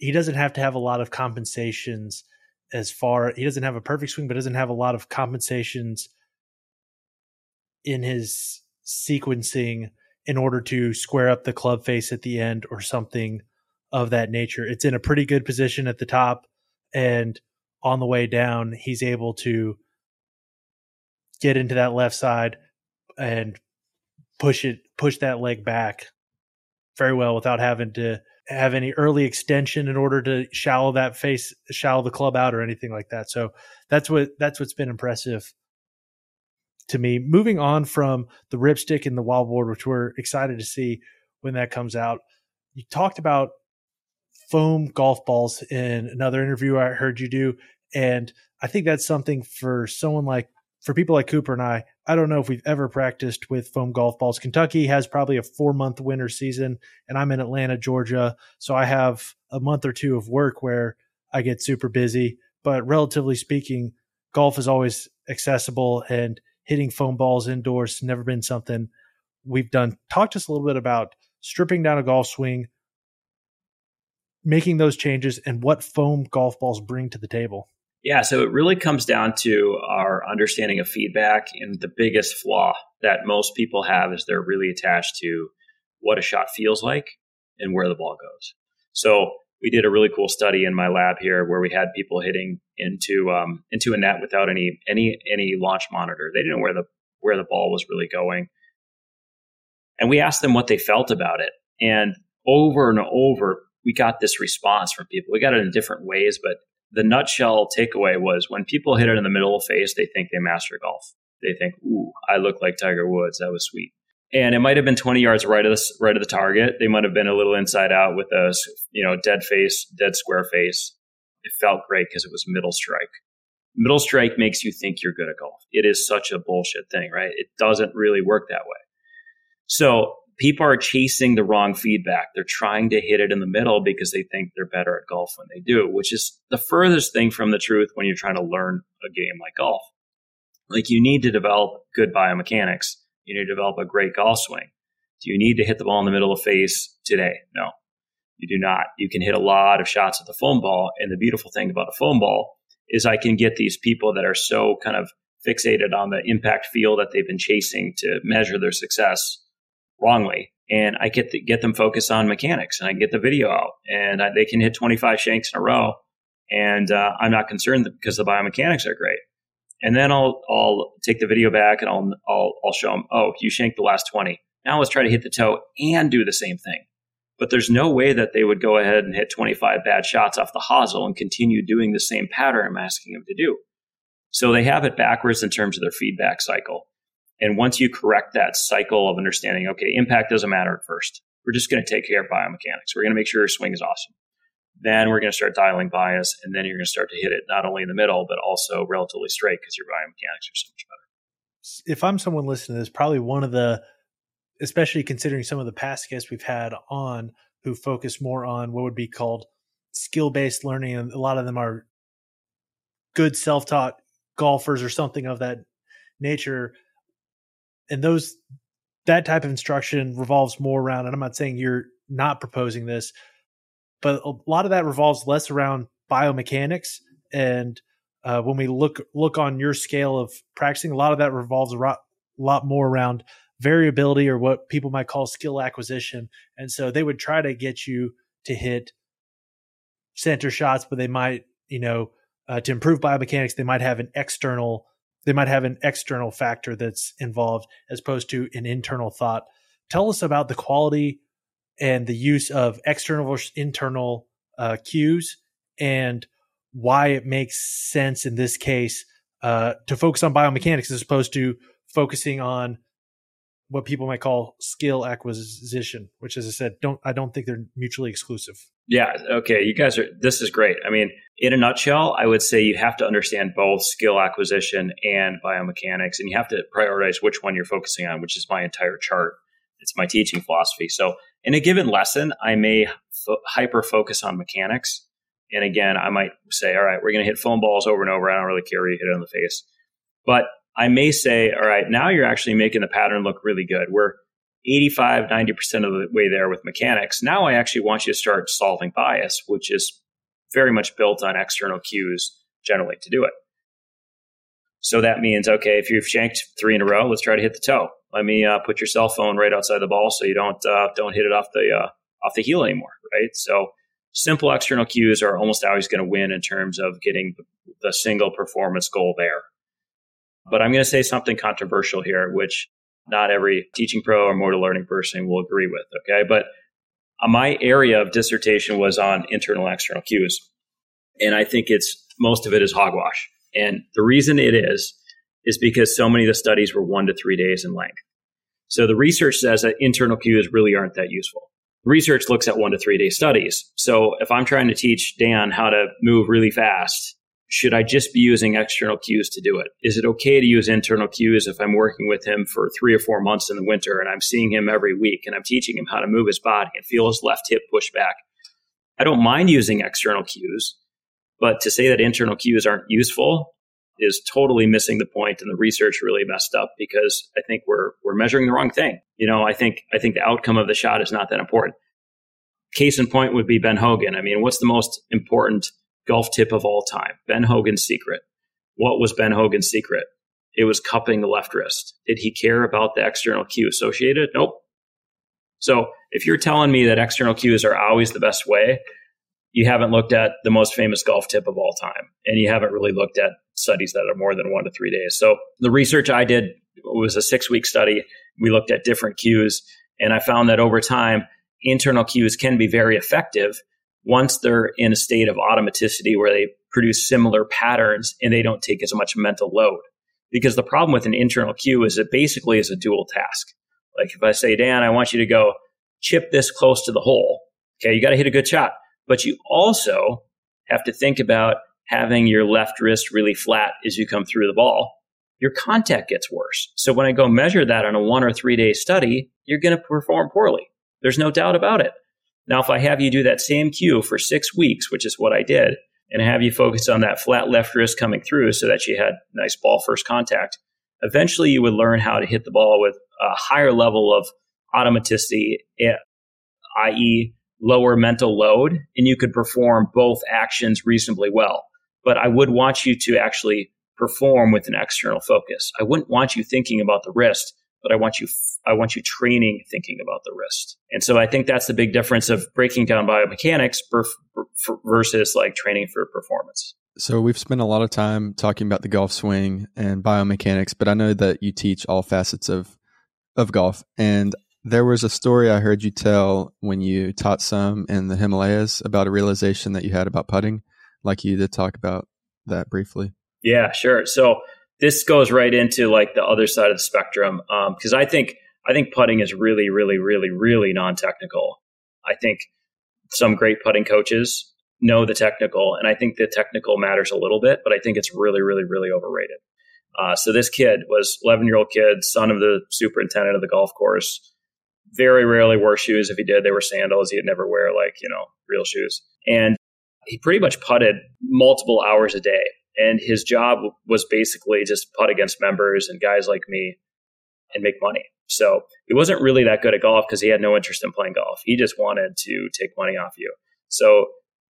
he doesn't have to have a lot of compensations as far he doesn't have a perfect swing but doesn't have a lot of compensations in his sequencing in order to square up the club face at the end or something of that nature. It's in a pretty good position at the top and on the way down he's able to get into that left side and push it push that leg back very well without having to have any early extension in order to shallow that face, shallow the club out or anything like that. So that's what that's what's been impressive to me. Moving on from the RypStick and the wildboard, which we're excited to see when that comes out. You talked about foam golf balls in another interview I heard you do, and I think that's something for someone like for people like Cooper and I, I don't know if we've ever practiced with foam golf balls. Kentucky has probably a four month winter season, and I'm in Atlanta, Georgia. So I have a month or two of work where I get super busy. But relatively speaking, golf is always accessible, and hitting foam balls indoors never been something we've done. Talk to us a little bit about stripping down a golf swing, making those changes, and what foam golf balls bring to the table. Yeah, so it really comes down to our understanding of feedback. And the biggest flaw that most people have is they're really attached to what a shot feels like and where the ball goes. So we did a really cool study in my lab here where we had people hitting into um, into a net without any any any launch monitor. They didn't know where the where the ball was really going, and we asked them what they felt about it. And over and over, we got this response from people. We got it in different ways, but the nutshell takeaway was when people hit it in the middle of face, they think they master golf. They think, "Ooh, I look like Tiger Woods. That was sweet." And it might have been 20 yards right of the right of the target. They might have been a little inside out with a you know dead face, dead square face. It felt great because it was middle strike. Middle strike makes you think you're good at golf. It is such a bullshit thing, right? It doesn't really work that way. So people are chasing the wrong feedback. They're trying to hit it in the middle because they think they're better at golf when they do, which is the furthest thing from the truth when you're trying to learn a game like golf. Like you need to develop good biomechanics. You need to develop a great golf swing. Do you need to hit the ball in the middle of face today? No, you do not. You can hit a lot of shots with the foam ball. And the beautiful thing about a foam ball is I can get these people that are so kind of fixated on the impact feel that they've been chasing to measure their success wrongly. And I get to get them focused on mechanics and I get the video out and I, they can hit 25 shanks in a row. And uh, I'm not concerned because the biomechanics are great. And then I'll, I'll take the video back and I'll, I'll, I'll show them, oh, you shanked the last 20. Now let's try to hit the toe and do the same thing. But there's no way that they would go ahead and hit 25 bad shots off the hosel and continue doing the same pattern I'm asking them to do. So they have it backwards in terms of their feedback cycle. And once you correct that cycle of understanding, okay, impact doesn't matter at first. We're just going to take care of biomechanics. We're going to make sure your swing is awesome. Then we're going to start dialing bias, and then you're going to start to hit it not only in the middle, but also relatively straight because your biomechanics are so much better. If I'm someone listening to this, probably one of the, especially considering some of the past guests we've had on who focus more on what would be called skill based learning, and a lot of them are good self taught golfers or something of that nature and those that type of instruction revolves more around and i'm not saying you're not proposing this but a lot of that revolves less around biomechanics and uh, when we look look on your scale of practicing a lot of that revolves a lot, lot more around variability or what people might call skill acquisition. And so they would try to get you to hit center shots but they might you know uh, to improve biomechanics they might have an external they might have an external factor that's involved as opposed to an internal thought. Tell us about the quality and the use of external versus internal uh, cues and why it makes sense in this case uh, to focus on biomechanics as opposed to focusing on what people might call skill acquisition, which, as I said, don't I don't think they're mutually exclusive. Yeah. Okay. You guys are, this is great. I mean, in a nutshell, I would say you have to understand both skill acquisition and biomechanics, and you have to prioritize which one you're focusing on, which is my entire chart. It's my teaching philosophy. So in a given lesson, I may fo- hyper focus on mechanics. And again, I might say, all right, we're going to hit foam balls over and over. I don't really care where you hit it on the face. But I may say, all right, now you're actually making the pattern look really good. We're 85, 90% of the way there with mechanics. Now I actually want you to start solving bias, which is very much built on external cues generally to do it. So that means, okay, if you've shanked three in a row, let's try to hit the toe. Let me uh, put your cell phone right outside the ball so you don't uh, don't hit it off the uh, off the heel anymore, right? So simple external cues are almost always going to win in terms of getting the single performance goal there. But I'm going to say something controversial here, which not every teaching pro or motor learning person will agree with. Okay. But uh, my area of dissertation was on internal external cues. And I think it's most of it is hogwash. And the reason it is, is because so many of the studies were one to three days in length. So the research says that internal cues really aren't that useful. Research looks at one to three day studies. So if I'm trying to teach Dan how to move really fast should I just be using external cues to do it? Is it okay to use internal cues if I'm working with him for three or four months in the winter and I'm seeing him every week and I'm teaching him how to move his body and feel his left hip push back? I don't mind using external cues, but to say that internal cues aren't useful is totally missing the point and the research really messed up because I think we're we're measuring the wrong thing. You know, I think I think the outcome of the shot is not that important. Case in point would be Ben Hogan. I mean, what's the most important golf tip of all time, Ben Hogan's secret. What was Ben Hogan's secret? It was cupping the left wrist. Did he care about the external cue associated? Nope. So if you're telling me that external cues are always the best way, you haven't looked at the most famous golf tip of all time, and you haven't really looked at studies that are more than one to three days. So the research I did was a six week study. We looked at different cues, and I found that over time, internal cues can be very effective once they're in a state of automaticity where they produce similar patterns and they don't take as much mental load. Because the problem with an internal cue is it basically is a dual task. Like if I say, Dan, I want you to go chip this close to the hole. Okay, you got to hit a good shot. But you also have to think about having your left wrist really flat as you come through the ball. Your contact gets worse. So when I go measure that on a one or three day study, you're going to perform poorly. There's no doubt about it. Now, if I have you do that same cue for six weeks, which is what I did, and have you focus on that flat left wrist coming through so that you had nice ball first contact, eventually you would learn how to hit the ball with a higher level of automaticity, i.e., lower mental load, and you could perform both actions reasonably well. But I would want you to actually perform with an external focus. I wouldn't want you thinking about the wrist but I want you I want you training thinking about the wrist. And so I think that's the big difference of breaking down biomechanics versus like training for performance. So we've spent a lot of time talking about the golf swing and biomechanics, but I know that you teach all facets of of golf and there was a story I heard you tell when you taught some in the Himalayas about a realization that you had about putting. Like you did talk about that briefly. Yeah, sure. So this goes right into like the other side of the spectrum because um, I think I think putting is really, really, really, really non-technical. I think some great putting coaches know the technical, and I think the technical matters a little bit, but I think it's really, really, really overrated. Uh, so this kid was 11 year old kid, son of the superintendent of the golf course. Very rarely wore shoes. If he did, they were sandals. He'd never wear like you know real shoes, and he pretty much putted multiple hours a day and his job was basically just putt against members and guys like me and make money. So he wasn't really that good at golf because he had no interest in playing golf. He just wanted to take money off you. So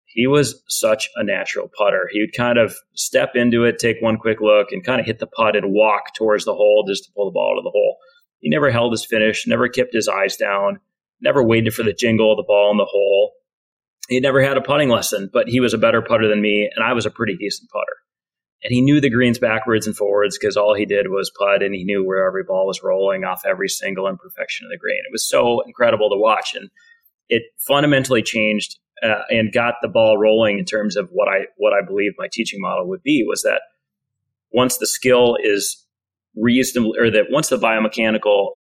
he was such a natural putter. He would kind of step into it, take one quick look, and kind of hit the putt and walk towards the hole just to pull the ball out of the hole. He never held his finish, never kept his eyes down, never waited for the jingle of the ball in the hole. He never had a putting lesson, but he was a better putter than me, and I was a pretty decent putter and he knew the greens backwards and forwards because all he did was putt and he knew where every ball was rolling off every single imperfection of the green. It was so incredible to watch and it fundamentally changed uh, and got the ball rolling in terms of what I what I believe my teaching model would be was that once the skill is reasonable or that once the biomechanical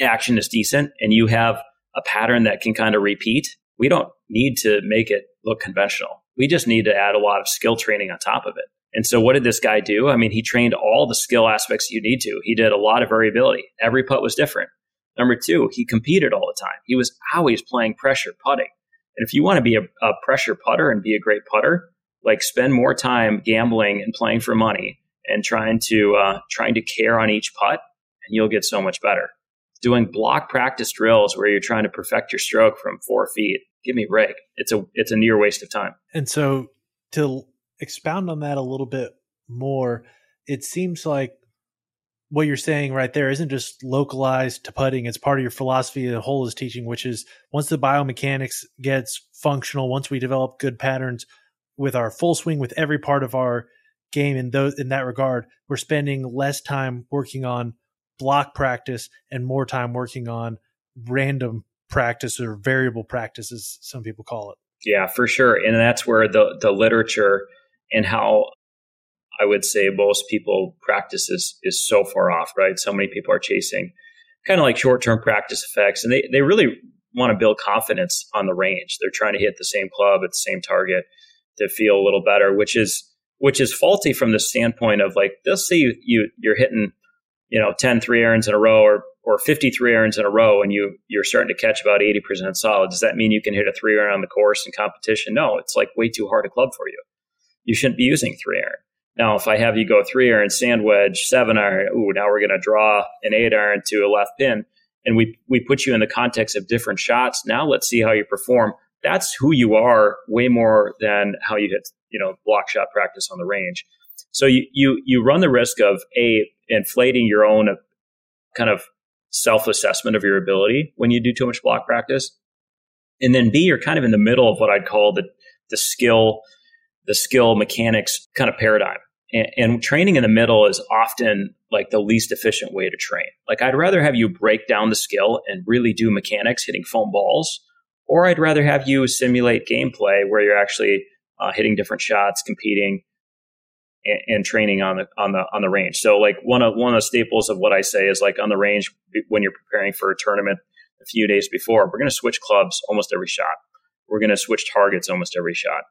action is decent and you have a pattern that can kind of repeat, we don't need to make it look conventional. We just need to add a lot of skill training on top of it. And so, what did this guy do? I mean, he trained all the skill aspects you need to. He did a lot of variability. Every putt was different. Number two, he competed all the time. He was always playing pressure putting. And if you want to be a, a pressure putter and be a great putter, like spend more time gambling and playing for money and trying to uh, trying to care on each putt, and you'll get so much better. Doing block practice drills where you're trying to perfect your stroke from four feet, give me rig. It's a it's a near waste of time. And so to expound on that a little bit more, it seems like what you're saying right there isn't just localized to putting. It's part of your philosophy the whole is teaching, which is once the biomechanics gets functional, once we develop good patterns with our full swing with every part of our game in those in that regard, we're spending less time working on block practice and more time working on random practice or variable practice as some people call it. Yeah, for sure. And that's where the the literature and how I would say most people practice is, is so far off, right? So many people are chasing kind of like short term practice effects, and they, they really want to build confidence on the range. They're trying to hit the same club at the same target to feel a little better, which is which is faulty from the standpoint of like they'll see you, you you're hitting you know 10 three irons in a row or or 53 irons in a row and you you're starting to catch about 80% solid does that mean you can hit a three iron on the course in competition no it's like way too hard a club for you you shouldn't be using three iron now, if I have you go three iron, sand wedge, seven iron, ooh, now we're going to draw an eight iron to a left pin, and we we put you in the context of different shots. Now let's see how you perform. That's who you are, way more than how you hit, you know, block shot practice on the range. So you you you run the risk of a inflating your own uh, kind of self assessment of your ability when you do too much block practice, and then B, you're kind of in the middle of what I'd call the the skill the skill mechanics kind of paradigm and, and training in the middle is often like the least efficient way to train. Like I'd rather have you break down the skill and really do mechanics hitting foam balls, or I'd rather have you simulate gameplay where you're actually uh, hitting different shots, competing, and, training on the on the on the range. So like one of one of the staples of what I say is like on the range when you're preparing for a tournament a few days before, we're going to switch clubs almost every shot. We're going to switch targets almost every shot.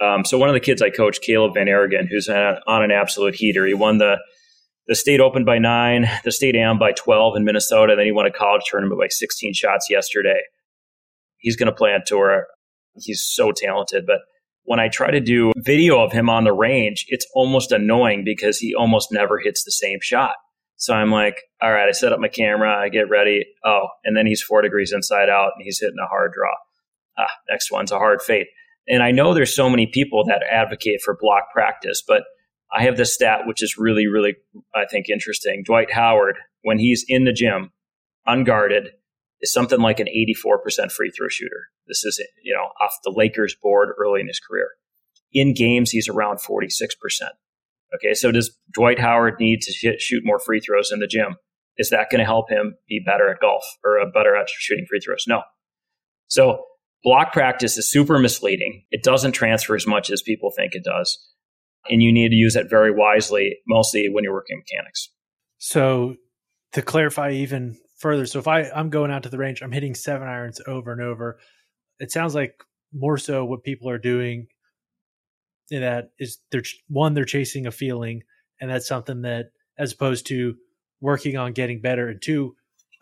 Um, so one of the kids I coach, Caleb VanArragon, who's on, on an absolute heater. He won the the state open by nine, the state am by 12 in Minnesota. Then he won a college tournament by 16 shots yesterday. He's going to play on tour. He's so talented. But when I try to do video of him on the range, it's almost annoying because he almost never hits the same shot. So I'm like, all right, I set up my camera, I get ready. Oh, and then he's four degrees inside out and he's hitting a hard draw. Ah, next one's a hard fade. And I know there's so many people that advocate for block practice, but I have this stat which is really, really, I think, interesting. Dwight Howard, when he's in the gym, unguarded, is something like an 84% free throw shooter. This is, you know, off the Lakers board early in his career. In games, he's around 46%. Okay, so does Dwight Howard need to hit, shoot more free throws in the gym? Is that going to help him be better at golf or uh, better at shooting free throws? No. So block practice is super misleading. It doesn't transfer as much as people think it does. And you need to use it very wisely, mostly when you're working mechanics. So to clarify even further, so if I, I'm going out to the range, I'm hitting seven irons over and over. It sounds like more so what people are doing in that is they're one, they're chasing a feeling, and that's something that as opposed to working on getting better. And two,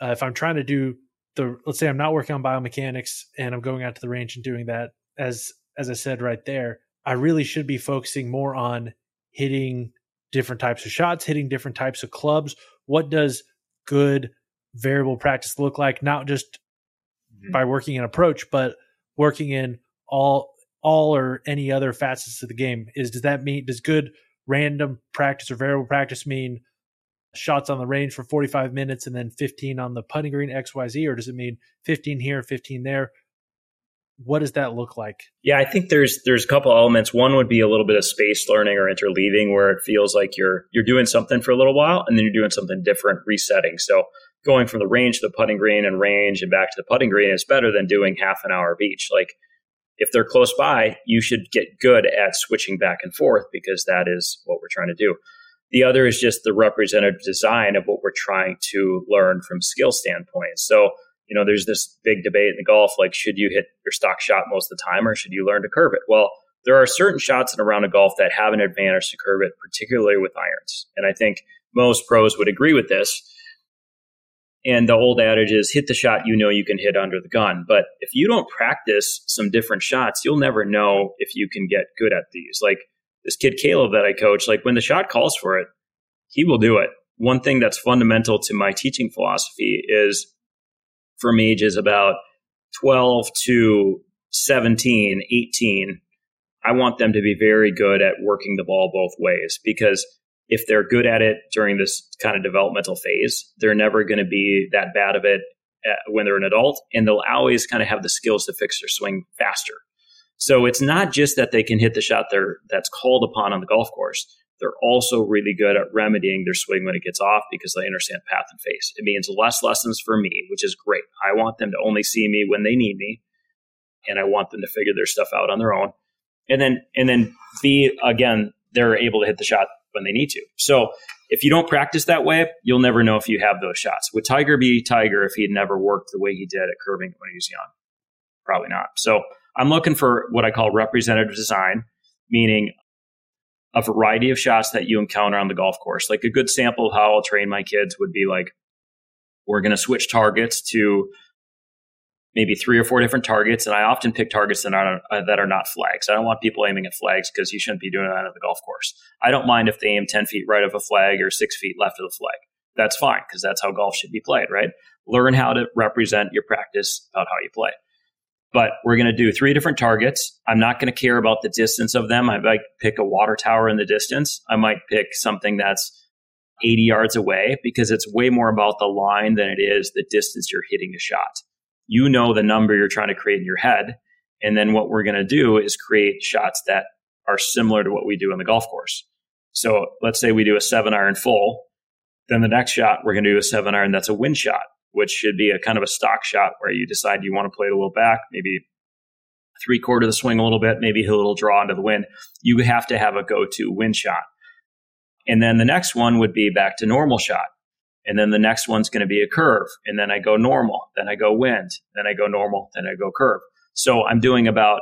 uh, if I'm trying to do the let's say I'm not working on biomechanics and I'm going out to the range and doing that as as I said right there, I really should be focusing more on hitting different types of shots, hitting different types of clubs. What does good variable practice look like? Not just mm-hmm. by working in approach, but working in all all or any other facets of the game. Is does that mean does good random practice or variable practice mean shots on the range for 45 minutes and then 15 on the putting green XYZ, or does it mean 15 here, 15 there? What does that look like? Yeah, I think there's there's a couple elements. One would be a little bit of space learning or interleaving where it feels like you're you're doing something for a little while and then you're doing something different, resetting. So going from the range to the putting green and range and back to the putting green is better than doing half an hour of each. Like if they're close by, you should get good at switching back and forth because that is what we're trying to do. The other is just the representative design of what we're trying to learn from skill standpoint. So you know, there's this big debate in the golf like, should you hit your stock shot most of the time or should you learn to curve it? Well, there are certain shots in a round of golf that have an advantage to curve it, particularly with irons. And I think most pros would agree with this. And the old adage is hit the shot you know you can hit under the gun. But if you don't practice some different shots, you'll never know if you can get good at these. Like this kid Caleb that I coach, like when the shot calls for it, he will do it. One thing that's fundamental to my teaching philosophy is from ages about 12 to 17, 18, I want them to be very good at working the ball both ways because if they're good at it during this kind of developmental phase, they're never going to be that bad of it uh, when they're an adult, and they'll always kind of have the skills to fix their swing faster. So it's not just that they can hit the shot there that's called upon on the golf course. They're also really good at remedying their swing when it gets off because they understand path and face. It means less lessons for me, which is great. I want them to only see me when they need me, and I want them to figure their stuff out on their own. And then, and then B again, they're able to hit the shot when they need to. So if you don't practice that way, you'll never know if you have those shots. Would Tiger be Tiger if he'd never worked the way he did at curving when he was young? Probably not. So I'm looking for what I call representative design, meaning a variety of shots that you encounter on the golf course. Like a good sample of how I'll train my kids would be like, we're going to switch targets to maybe three or four different targets, and I often pick targets that are uh, that are not flags. I don't want people aiming at flags because you shouldn't be doing that at the golf course. I don't mind if they aim ten feet right of a flag or six feet left of the flag. That's fine because that's how golf should be played, right? Learn how to represent your practice about how you play. But we're going to do three different targets. I'm not going to care about the distance of them. I might pick a water tower in the distance. I might pick something that's 80 yards away because it's way more about the line than it is the distance you're hitting the shot you know the number you're trying to create in your head. And then what we're going to do is create shots that are similar to what we do on the golf course. So let's say we do a seven iron full. Then the next shot, we're going to do a seven iron that's a wind shot, which should be a kind of a stock shot where you decide you want to play it a little back, maybe three quarter of the swing a little bit, maybe a little draw into the wind. You have to have a go to wind shot. And then the next one would be back to normal shot. And then the next one's going to be a curve. And then I go normal. Then I go wind. Then I go normal. Then I go curve. So I'm doing about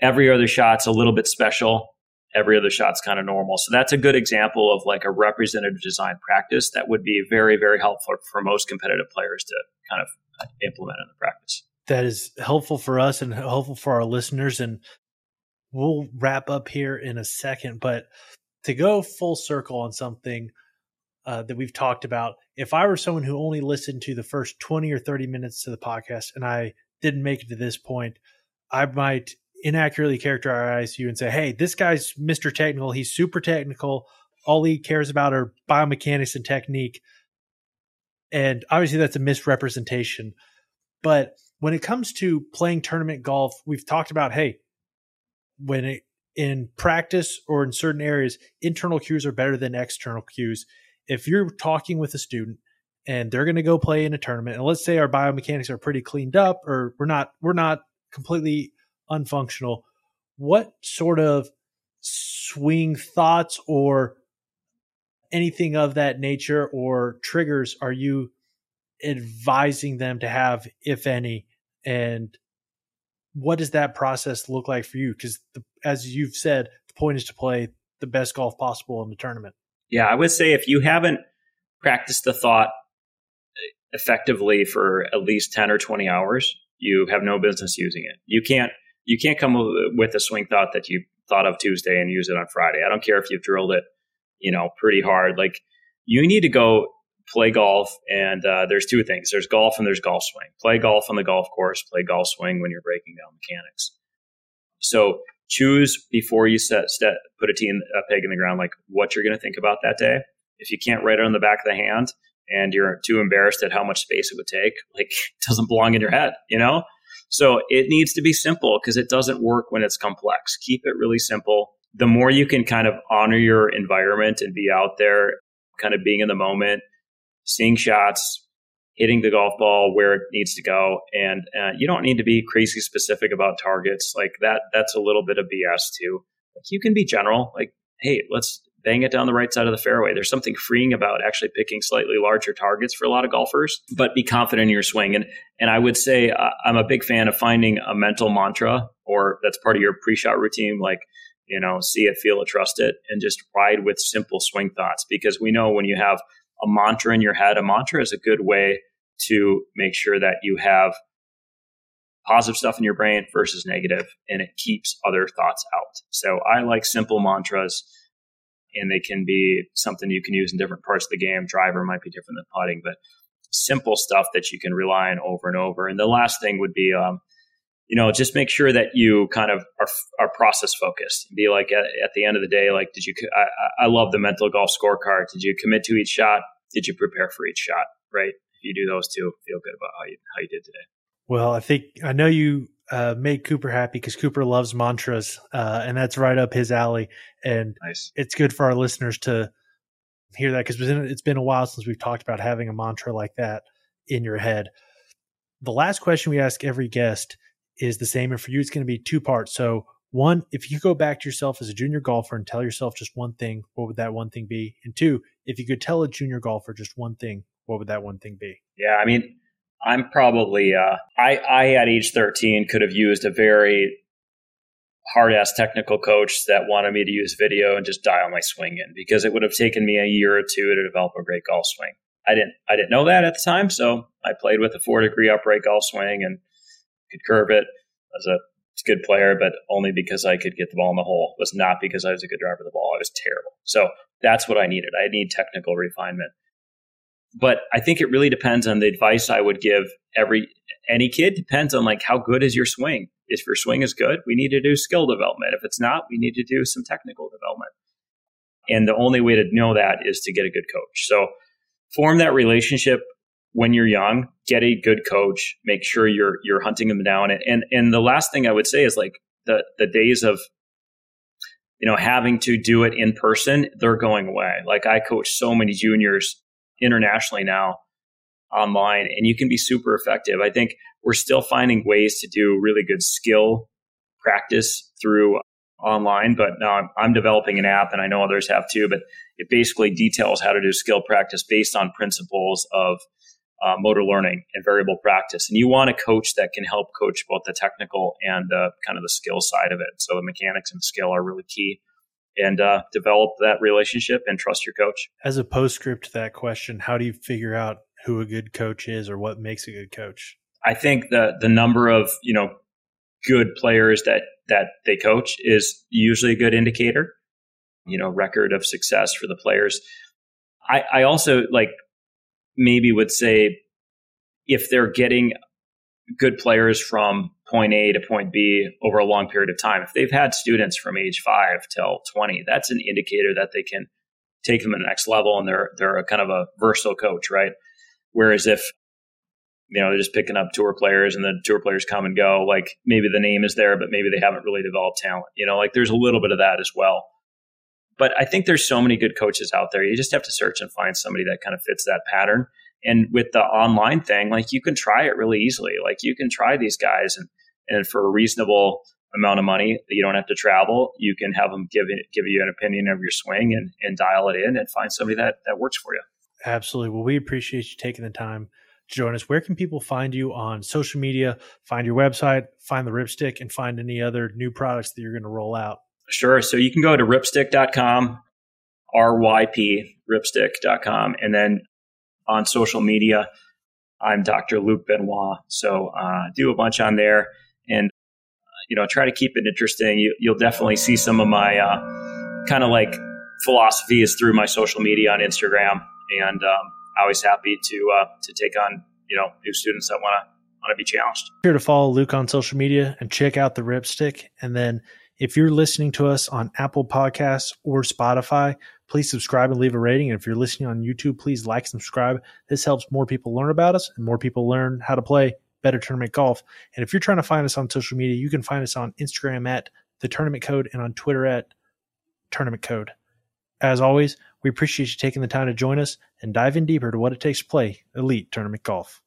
every other shot's a little bit special. Every other shot's kind of normal. So that's a good example of like a representative design practice that would be very, very helpful for most competitive players to kind of uh, implement in the practice. That is helpful for us and helpful for our listeners. And we'll wrap up here in a second. But to go full circle on something, uh, that we've talked about. If I were someone who only listened to the first 20 or 30 minutes to the podcast and I didn't make it to this point, I might inaccurately characterize you and say, hey, this guy's Mr. Technical. He's super technical. All he cares about are biomechanics and technique. And obviously, that's a misrepresentation. But when it comes to playing tournament golf, we've talked about, hey, when it, in practice or in certain areas, internal cues are better than external cues if you're talking with a student and they're going to go play in a tournament and let's say our biomechanics are pretty cleaned up or we're not we're not completely unfunctional what sort of swing thoughts or anything of that nature or triggers are you advising them to have if any? And what does that process look like for you? Because as you've said the point is to play the best golf possible in the tournament yeah, I would say if you haven't practiced the thought effectively for at least 10 or 20 hours, you have no business using it. You can't you can't come with a swing thought that you thought of Tuesday and use it on Friday. I don't care if you've drilled it, you know, pretty hard. Like you need to go play golf and uh, there's two things there's golf and there's golf swing play golf on the golf course play golf swing when you're breaking down mechanics so choose before you set, set put a in, a peg in the ground, like what you're going to think about that day. If you can't write it on the back of the hand and you're too embarrassed at how much space it would take, <laughs> like it doesn't belong in your head, you know? So it needs to be simple because it doesn't work when it's complex. Keep it really simple. The more you can kind of honor your environment and be out there, kind of being in the moment, seeing shots, hitting the golf ball where it needs to go. And uh, you don't need to be crazy specific about targets like that. That's a little bit of BS too. Like you can be general, like, hey, let's bang it down the right side of the fairway. There's something freeing about actually picking slightly larger targets for a lot of golfers, but be confident in your swing. And and I would say uh, I'm a big fan of finding a mental mantra or that's part of your pre-shot routine, like you know, see it, feel it, trust it, and just ride with simple swing thoughts. Because we know when you have a mantra in your head, a mantra is a good way to make sure that you have positive stuff in your brain versus negative, and it keeps other thoughts out. So I like simple mantras and they can be something you can use in different parts of the game. Driver might be different than putting, but simple stuff that you can rely on over and over. And the last thing would be, um, you know, just make sure that you kind of are, are process focused. Be like at, at, the end of the day, like, did you? I, I love the mental golf scorecard. Did you commit to each shot? Did you prepare for each shot? Right. If you do those two, feel good about how you how you did today. Well, I think I know you uh, made Cooper happy because Cooper loves mantras, uh, and that's right up his alley. And nice. it's good for our listeners to hear that because it's been a while since we've talked about having a mantra like that in your head. The last question we ask every guest is the same, and for you, it's going to be two parts. So, one, if you go back to yourself as a junior golfer and tell yourself just one thing, what would that one thing be? And two, if you could tell a junior golfer just one thing, what would that one thing be? Yeah, I mean, I'm probably uh, I I at age 13 could have used a very hard ass technical coach that wanted me to use video and just dial my swing in because it would have taken me a year or two to develop a great golf swing. I didn't I didn't know that at the time, so I played with a four degree upright golf swing and could curve it. I was a good player, but only because I could get the ball in the hole. It was not because I was a good driver of the ball. I was terrible. So that's what I needed. I need technical refinement. But I think it really depends on the advice I would give every any kid. Depends on like how good is your swing. If your swing is good, we need to do skill development. If it's not, we need to do some technical development. And the only way to know that is to get a good coach. So form that relationship when you're young. Get a good coach. Make sure you're you're hunting them down. And and, and the last thing I would say is like the the days of you know having to do it in person they're going away like i coach so many juniors internationally now online and you can be super effective. I think we're still finding ways to do really good skill practice through online, but now I'm, I'm, developing an app and I know others have too, but it basically details how to do skill practice based on principles of uh, motor learning and variable practice. And you want a coach that can help coach both the technical and the kind of the skill side of it. So the mechanics and skill are really key and uh, develop that relationship and trust your coach. As a postscript to that question, how do you figure out who a good coach is or what makes a good coach? I think the the number of you know good players that that they coach is usually a good indicator. You know, record of success for the players. I, I also like maybe would say if they're getting good players from point A to point B over a long period of time. If they've had students from age five till 20, that's an indicator that they can take them to the next level and they're, they're a kind of a versatile coach, right? Whereas if, you know, they're just picking up tour players and the tour players come and go, like maybe the name is there, but maybe they haven't really developed talent, you know, like there's a little bit of that as well. But I think there's so many good coaches out there. You just have to search and find somebody that kind of fits that pattern. And with the online thing, like you can try it really easily. Like you can try these guys and and for a reasonable amount of money, you don't have to travel. You can have them give it, give you an opinion of your swing and, and dial it in and find somebody that that works for you. Absolutely. Well, we appreciate you taking the time to join us. Where can people find you on social media, find your website, find the RypStick, and find any other new products that you're going to roll out? Sure. So you can go to rypstick.com, R-Y-P, rypstick.com, and then on social media, I'm Dr. Luke Benoit. So uh, do a bunch on there and you know try to keep it interesting. You, will definitely see some of my uh, kind of like philosophy is through my social media on Instagram, and um, always happy to uh, to take on you know new students that want to want to be challenged. Here to follow Luke on social media and check out the RypStick, and then if you're listening to us on Apple Podcasts or Spotify, please subscribe and leave a rating. And if you're listening on YouTube, please like subscribe. This helps more people learn about us and more people learn how to play better tournament golf. And if you're trying to find us on social media, you can find us on Instagram at the tournament code and on Twitter at tournament code. As always, we appreciate you taking the time to join us and dive in deeper to what it takes to play elite tournament golf.